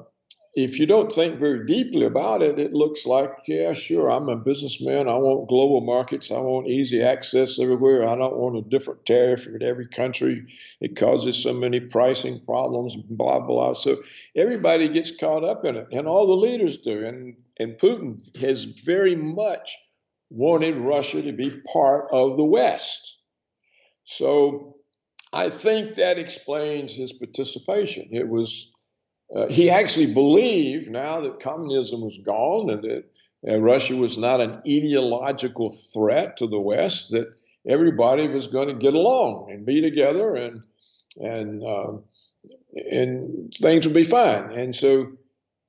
if you don't think very deeply about it, it looks like, yeah, sure, I'm a businessman. I want global markets. I want easy access everywhere. I don't want a different tariff in every country. It causes so many pricing problems, blah, blah. So everybody gets caught up in it, and all the leaders do. And, and Putin has very much wanted Russia to be part of the West. So I think that explains his participation. It was uh, he actually believed now that communism was gone and that uh, Russia was not an ideological threat to the West, that everybody was going to get along and be together and and uh, and things would be fine. And so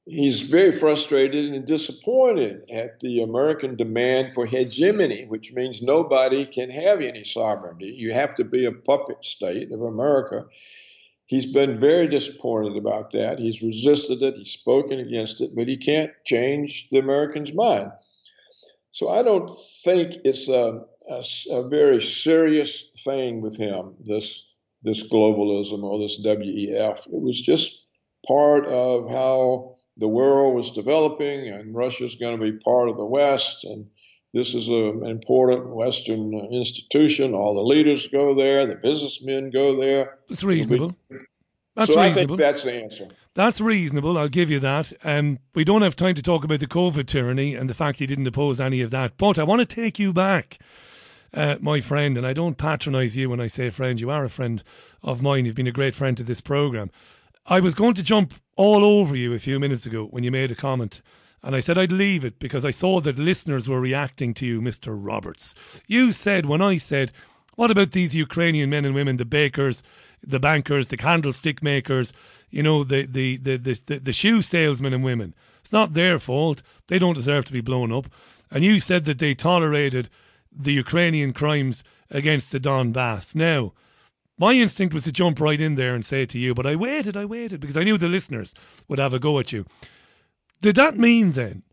he's very frustrated and disappointed at the American demand for hegemony, which means nobody can have any sovereignty. You have to be a puppet state of America. He's been very disappointed about that. He's resisted it, he's spoken against it, but he can't change the Americans' mind. So I don't think it's a, a, a very serious thing with him, this this globalism or this WEF. It was just part of how the world was developing, and Russia's going to be part of the West. And this is a, an important Western institution. All the leaders go there, the businessmen go there. It's reasonable. That's so reasonable. I think that's the answer. That's reasonable. I'll give you that. Um, we don't have time to talk about the COVID tyranny and the fact he didn't oppose any of that. But I want to take you back, uh, my friend, and I don't patronise you when I say friend. You are a friend of mine. You've been a great friend to this programme. I was going to jump all over you a few minutes ago when you made a comment. And I said I'd leave it because I saw that listeners were reacting to you, Mr. Roberts. You said, when I said, what about these Ukrainian men and women, the bakers, the bankers, the candlestick makers, you know, the, the, the, the, the, shoe salesmen and women? It's not their fault. They don't deserve to be blown up. And you said that they tolerated the Ukrainian crimes against the Donbass. Now, my instinct was to jump right in there and say it to you, but I waited, I waited because I knew the listeners would have a go at you. Did that mean then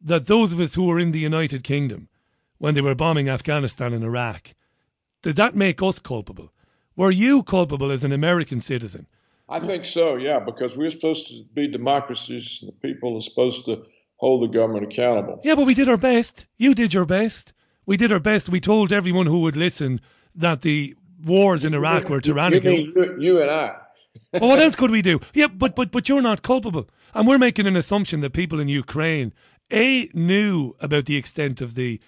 that those of us who were in the United Kingdom when they were bombing Afghanistan and Iraq, did that make us culpable? Were you culpable as an American citizen? I think so, yeah, because we're supposed to be democracies and the people are supposed to hold the government accountable. Yeah, but we did our best. You did your best. We did our best. We told everyone who would listen that the wars in Iraq were tyrannical. You, you, you and I. well, what else could we do? Yeah, but but but you're not culpable, and we're making an assumption that people in Ukraine a knew about the extent of the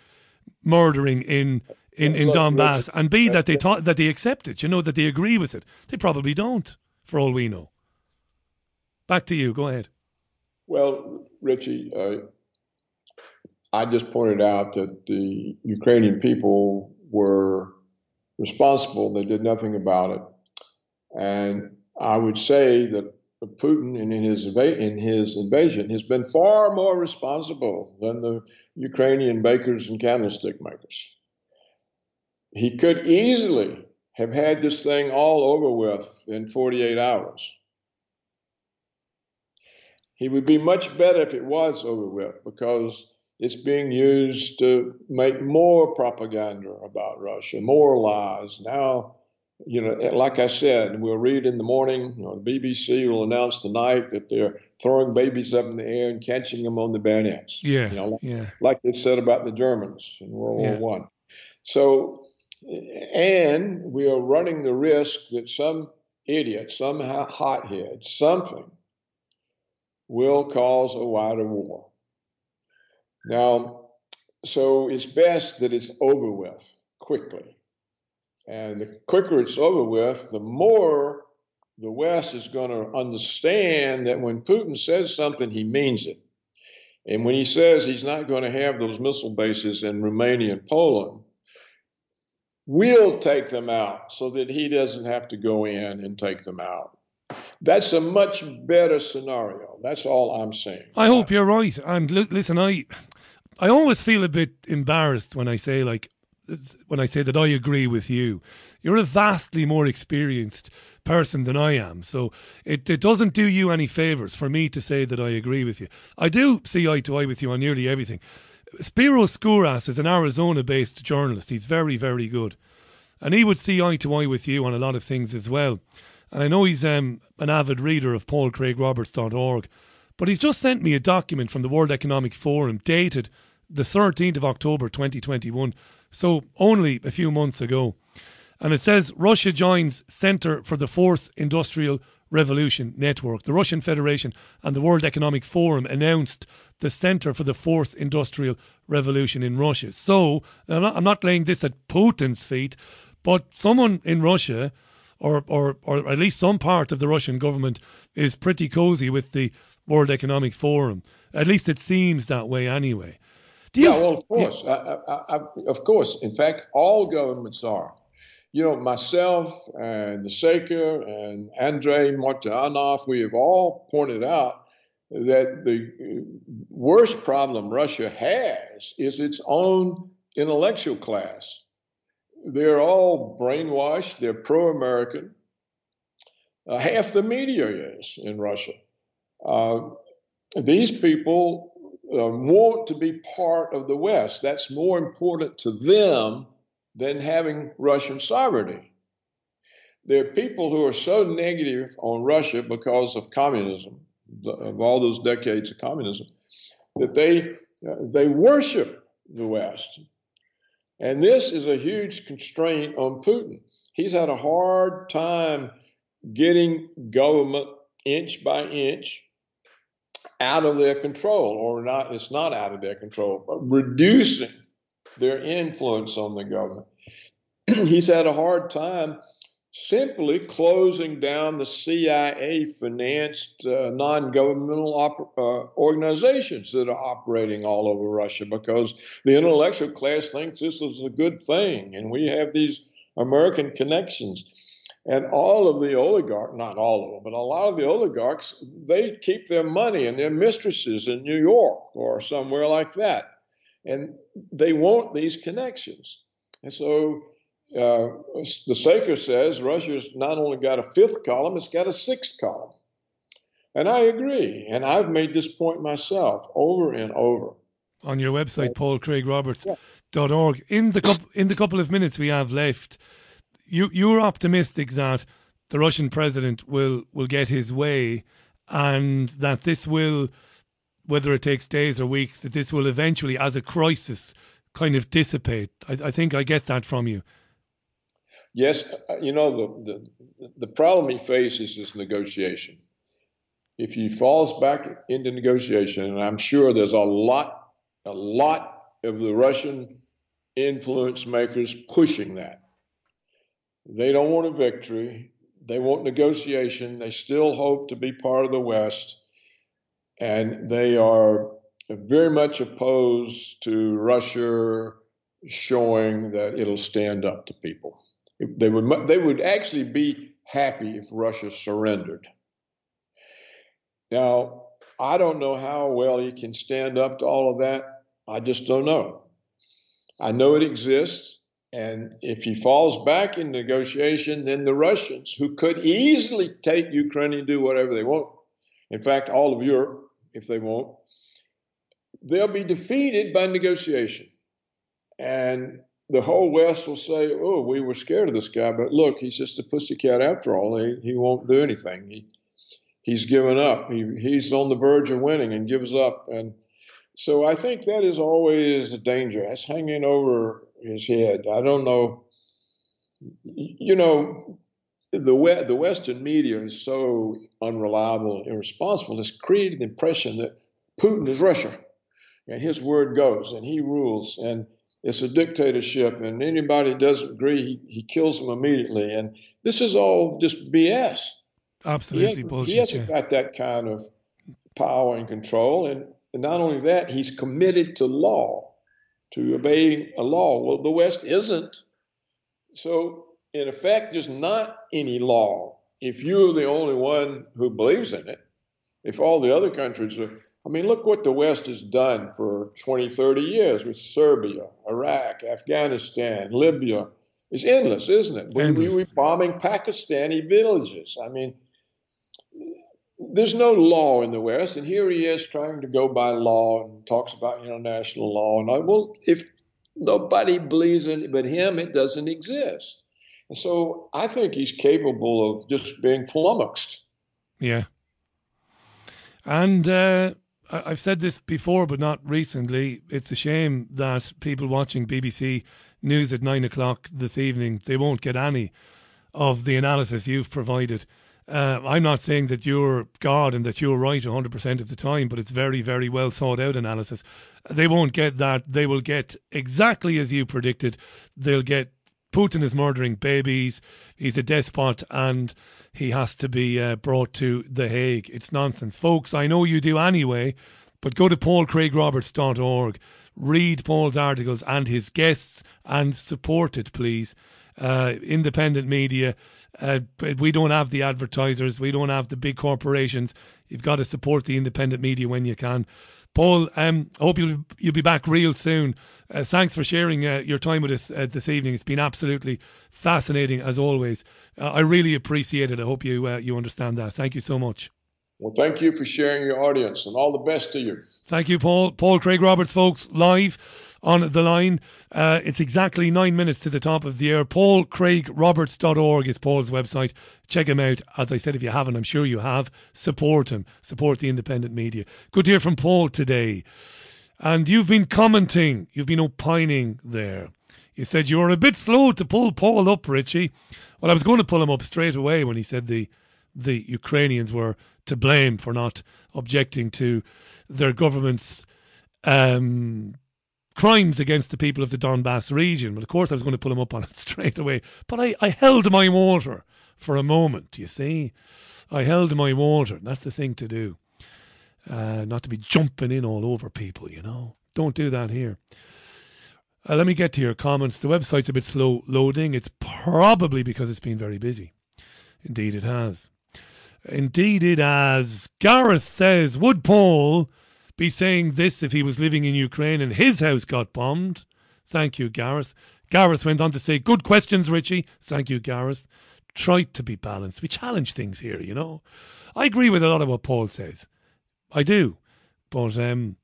murdering in in, in Donbass, and b that they thought that they accept it. You know that they agree with it. They probably don't, for all we know. Back to you. Go ahead. Well, Richie, uh, I just pointed out that the Ukrainian people were responsible. They did nothing about it. And I would say that Putin, in his in his invasion, has been far more responsible than the Ukrainian bakers and candlestick makers. He could easily have had this thing all over with in 48 hours. He would be much better if it was over with because it's being used to make more propaganda about Russia, more lies. Now, you know, like I said, we'll read in the morning, you know, the BBC will announce tonight that they're throwing babies up in the air and catching them on the bayonets. Yeah, you know, like, yeah. like they said about the Germans in World Yeah. War One. So, and we are running the risk that some idiot, some hothead, something will cause a wider war. Now, so it's best that it's over with quickly. And the quicker it's over with, the more the West is going to understand that when Putin says something, he means it. And when he says he's not going to have those missile bases in Romania and Poland, we'll take them out so that he doesn't have to go in and take them out. That's a much better scenario. That's all I'm saying. I hope you're right. And li- listen, I I always feel a bit embarrassed when I say like when I say that I agree with you. You're a vastly more experienced person than I am, so it, it doesn't do you any favors for me to say that I agree with you. I do see eye to eye with you on nearly everything. Spiro Skouras is an Arizona-based journalist. He's very, very good, and he would see eye to eye with you on a lot of things as well. And I know he's um, an avid reader of paulcraigroberts.org. But he's just sent me a document from the World Economic Forum dated the 13th of October 2021, so only a few months ago. And it says Russia joins Center for the Fourth Industrial Revolution Network. The Russian Federation and the World Economic Forum announced the Center for the Fourth Industrial Revolution in Russia. So I'm not, laying this at Putin's feet, but someone in Russia or, or, or at least some part of the Russian government is pretty cozy with the World Economic Forum. At least it seems that way anyway. Do you yeah, well, of course, I, I, I, of course. In fact, all governments are. You know, myself and the Saker and Andrei Martyanov, we have all pointed out that the worst problem Russia has is its own intellectual class. They're all brainwashed. They're pro-American. Uh, half the media is in Russia. Uh, these people uh, want to be part of the West. That's more important to them than having Russian sovereignty. There are people who are so negative on Russia because of communism, of all those decades of communism, that they uh, they worship the West. And this is a huge constraint on Putin. He's had a hard time getting government inch by inch out of their control, or not, it's not out of their control, but reducing their influence on the government. He's had a hard time simply closing down the CIA financed uh, non governmental op- uh, organizations that are operating all over Russia because the intellectual class thinks this is a good thing and we have these American connections. And all of the oligarchs, not all of them, but a lot of the oligarchs, they keep their money and their mistresses in New York or somewhere like that. And they want these connections. And so uh, the Saker says Russia's not only got a fifth column, it's got a sixth column. And I agree. And I've made this point myself over and over. On your website, paulcraigroberts.org. In the, in the couple of minutes we have left, you, you're optimistic that the Russian president will, will get his way and that this will, whether it takes days or weeks, that this will eventually, as a crisis, kind of dissipate. I, I think I get that from you. Yes, uh, you know the, the the problem he faces is negotiation. If he falls back into negotiation, and I'm sure there's a lot, a lot of the Russian influence makers pushing that. They don't want a victory. They want negotiation. They still hope to be part of the West, and they are very much opposed to Russia showing that it'll stand up to people. They would they would actually be happy if Russia surrendered. Now, I don't know how well he can stand up to all of that. I just don't know. I know it exists. And if he falls back in negotiation, then the Russians, who could easily take Ukraine and do whatever they want, in fact, all of Europe, if they want, they'll be defeated by negotiation. And the whole West will say, "Oh, we were scared of this guy, but look, he's just a pussycat after all. He, he won't do anything. He he's given up. He he's on the verge of winning and gives up." And so I think that is always a danger. That's hanging over his head. I don't know. You know, the the Western media is so unreliable, and irresponsible. It's created the impression that Putin is Russia, and his word goes, and he rules, and it's a dictatorship, and anybody doesn't agree, he, he kills them immediately. And this is all just BS. Absolutely he bullshit. He hasn't yeah. got that kind of power and control. And, and not only that, he's committed to law, to obey a law. Well, the West isn't. So, in effect, there's not any law if you're the only one who believes in it. If all the other countries are I mean, look what the West has done for 20, 30 years with Serbia, Iraq, Afghanistan, Libya. It's endless, isn't it? We, we were bombing Pakistani villages. I mean, there's no law in the West, and here he is trying to go by law and talks about international law. And I, well, if nobody believes in it but him, it doesn't exist. And so I think he's capable of just being flummoxed. Yeah. And uh, I've said this before, but not recently. It's a shame that people watching BBC News at nine o'clock this evening they won't get any of the analysis you've provided. Uh, I'm not saying that you're God and that you're right 100% of the time, but it's very, very well thought out analysis. They won't get that. They will get exactly as you predicted. They'll get Putin is murdering babies. He's a despot and he has to be uh, brought to The Hague. It's nonsense. Folks, I know you do anyway, but go to paulcraigroberts.org. read Paul's articles and his guests and support it, please. Uh, independent media. Uh, we don't have the advertisers. We don't have the big corporations. You've got to support the independent media when you can. Paul, um, I hope you'll you'll be back real soon. Uh, thanks for sharing uh, your time with us uh, this evening. It's been absolutely fascinating as always. Uh, I really appreciate it. I hope you uh, you understand that. Thank you so much. Well, thank you for sharing your audience and all the best to you. Thank you, Paul. Paul Craig Roberts, folks, live on the line. Uh, it's exactly nine minutes to the top of the air. PaulCraigRoberts.org is Paul's website. Check him out. As I said, if you haven't, I'm sure you have. Support him. Support the independent media. Good to hear from Paul today. And you've been commenting, you've been opining there. You said you were a bit slow to pull Paul up, Richie. Well, I was going to pull him up straight away when he said the the Ukrainians were to blame for not objecting to their government's um, crimes against the people of the Donbass region. But of course, I was going to pull him up on it straight away. But I, I held my water for a moment, you see. I held my water. That's the thing to do. Uh, not to be jumping in all over people, you know. Don't do that here. Uh, let me get to your comments. The website's a bit slow loading. It's probably because it's been very busy. Indeed, it has. Indeed, it has. Gareth says, Would Paul be saying this if he was living in Ukraine and his house got bombed? Thank you, Gareth. Gareth went on to say, Good questions, Richie. Thank you, Gareth. Try to be balanced. We challenge things here, you know. I agree with a lot of what Paul says. I do. But, um,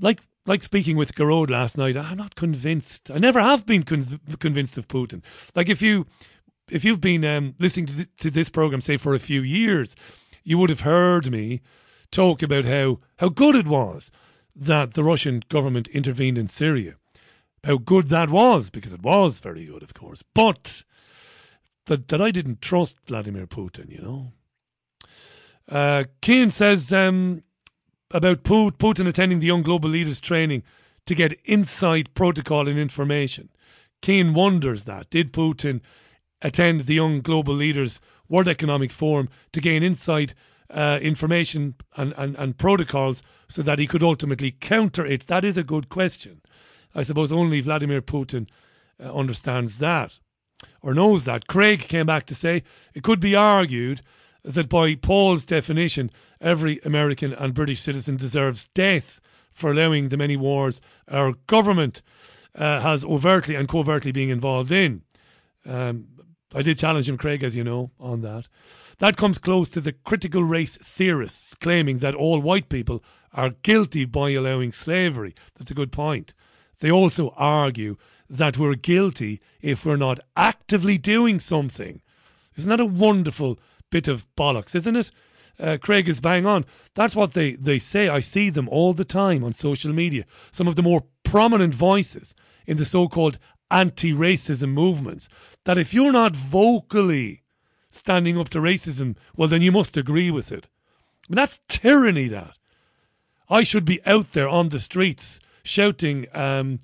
like like speaking with Gearóid last night, I'm not convinced. I never have been con- convinced of Putin. Like if you if you've been um, listening to, th- to this program, say for a few years, you would have heard me talk about how how good it was that the Russian government intervened in Syria. How good that was, because it was very good, of course. But that that I didn't trust Vladimir Putin, you know. Uh, Keane says um, about Putin attending the Young Global Leaders training to get inside protocol and information. Keane wonders that. Did Putin attend the Young Global Leaders World Economic Forum to gain insight, uh, information and, and, and protocols so that he could ultimately counter it? That is a good question. I suppose only Vladimir Putin uh, understands that or knows that. Craig came back to say it could be argued that by Paul's definition, every American and British citizen deserves death for allowing the many wars our government uh, has overtly and covertly being involved in. Um, I did challenge him, Craig, as you know, on that. That comes close to the critical race theorists claiming that all white people are guilty by allowing slavery. That's a good point. They also argue that we're guilty if we're not actively doing something. Isn't that a wonderful bit of bollocks, isn't it? Uh, Craig is bang on. That's what they, they say. I see them all the time on social media. Some of the more prominent voices in the so called anti racism movements. That if you're not vocally standing up to racism, well, then you must agree with it. I mean, that's tyranny, that. I should be out there on the streets shouting um,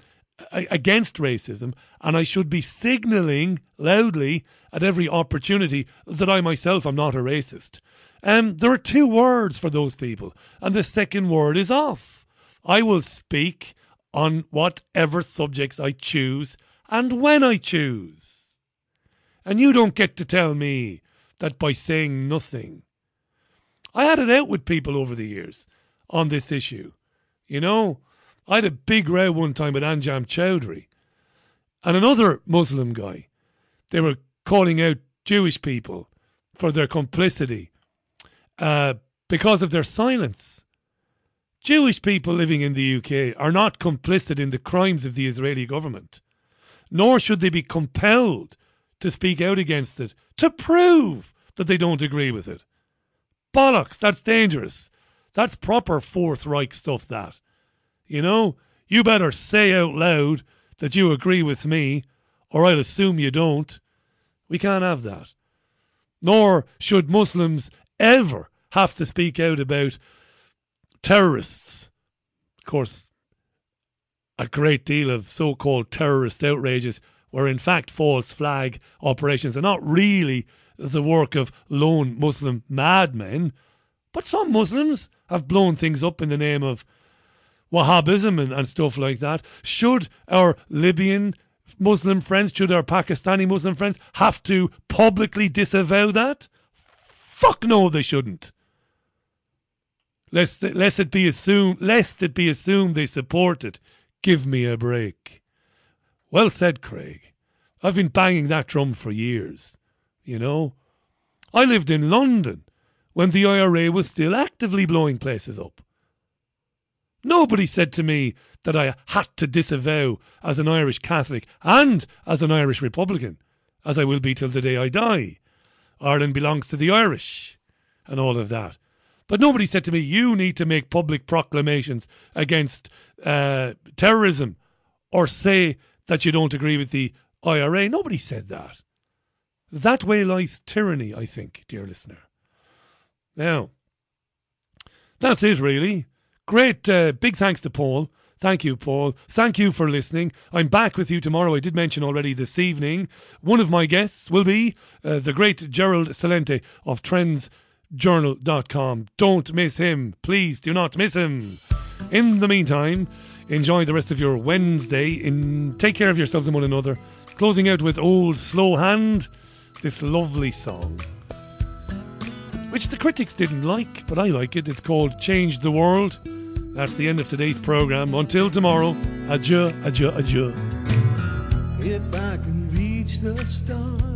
against racism, and I should be signalling loudly at every opportunity that I myself am not a racist. Um, there are two words for those people, and the second word is off. I will speak on whatever subjects I choose and when I choose. And you don't get to tell me that by saying nothing. I had it out with people over the years on this issue. You know, I had a big row one time with Anjem Choudary and another Muslim guy. They were calling out Jewish people for their complicity uh, because of their silence. Jewish people living in the UK are not complicit in the crimes of the Israeli government, nor should they be compelled to speak out against it to prove that they don't agree with it. Bollocks, that's dangerous. That's proper Fourth Reich stuff, that. You know, you better say out loud that you agree with me, or I'll assume you don't. We can't have that. Nor should Muslims ever have to speak out about terrorists. Of course, a great deal of so called terrorist outrages were in fact false flag operations and not really the work of lone Muslim madmen. But some Muslims have blown things up in the name of Wahhabism and, and stuff like that. Should our Libyan Muslim friends, should our Pakistani Muslim friends have to publicly disavow that? Fuck no, they shouldn't. Lest, lest it be assumed, lest it be assumed they support it. Give me a break. Well said, Craig. I've been banging that drum for years. You know, I lived in London when the IRA was still actively blowing places up. Nobody said to me that I had to disavow as an Irish Catholic and as an Irish Republican, as I will be till the day I die. Ireland belongs to the Irish and all of that. But nobody said to me, you need to make public proclamations against uh, terrorism or say that you don't agree with the IRA. Nobody said that. That way lies tyranny, I think, dear listener. Now, that's it, really. Great, uh, big thanks to Paul. Thank you, Paul. Thank you for listening. I'm back with you tomorrow. I did mention already this evening. One of my guests will be uh, the great Gerald Celente of trendsjournal.com. Don't miss him. Please do not miss him. In the meantime, enjoy the rest of your Wednesday. In, take care of yourselves and one another. Closing out with Old Slow Hand, this lovely song which the critics didn't like, but I like it. It's called Change the World. That's the end of today's programme. Until tomorrow, adieu, adieu, adieu. If I can reach the stars.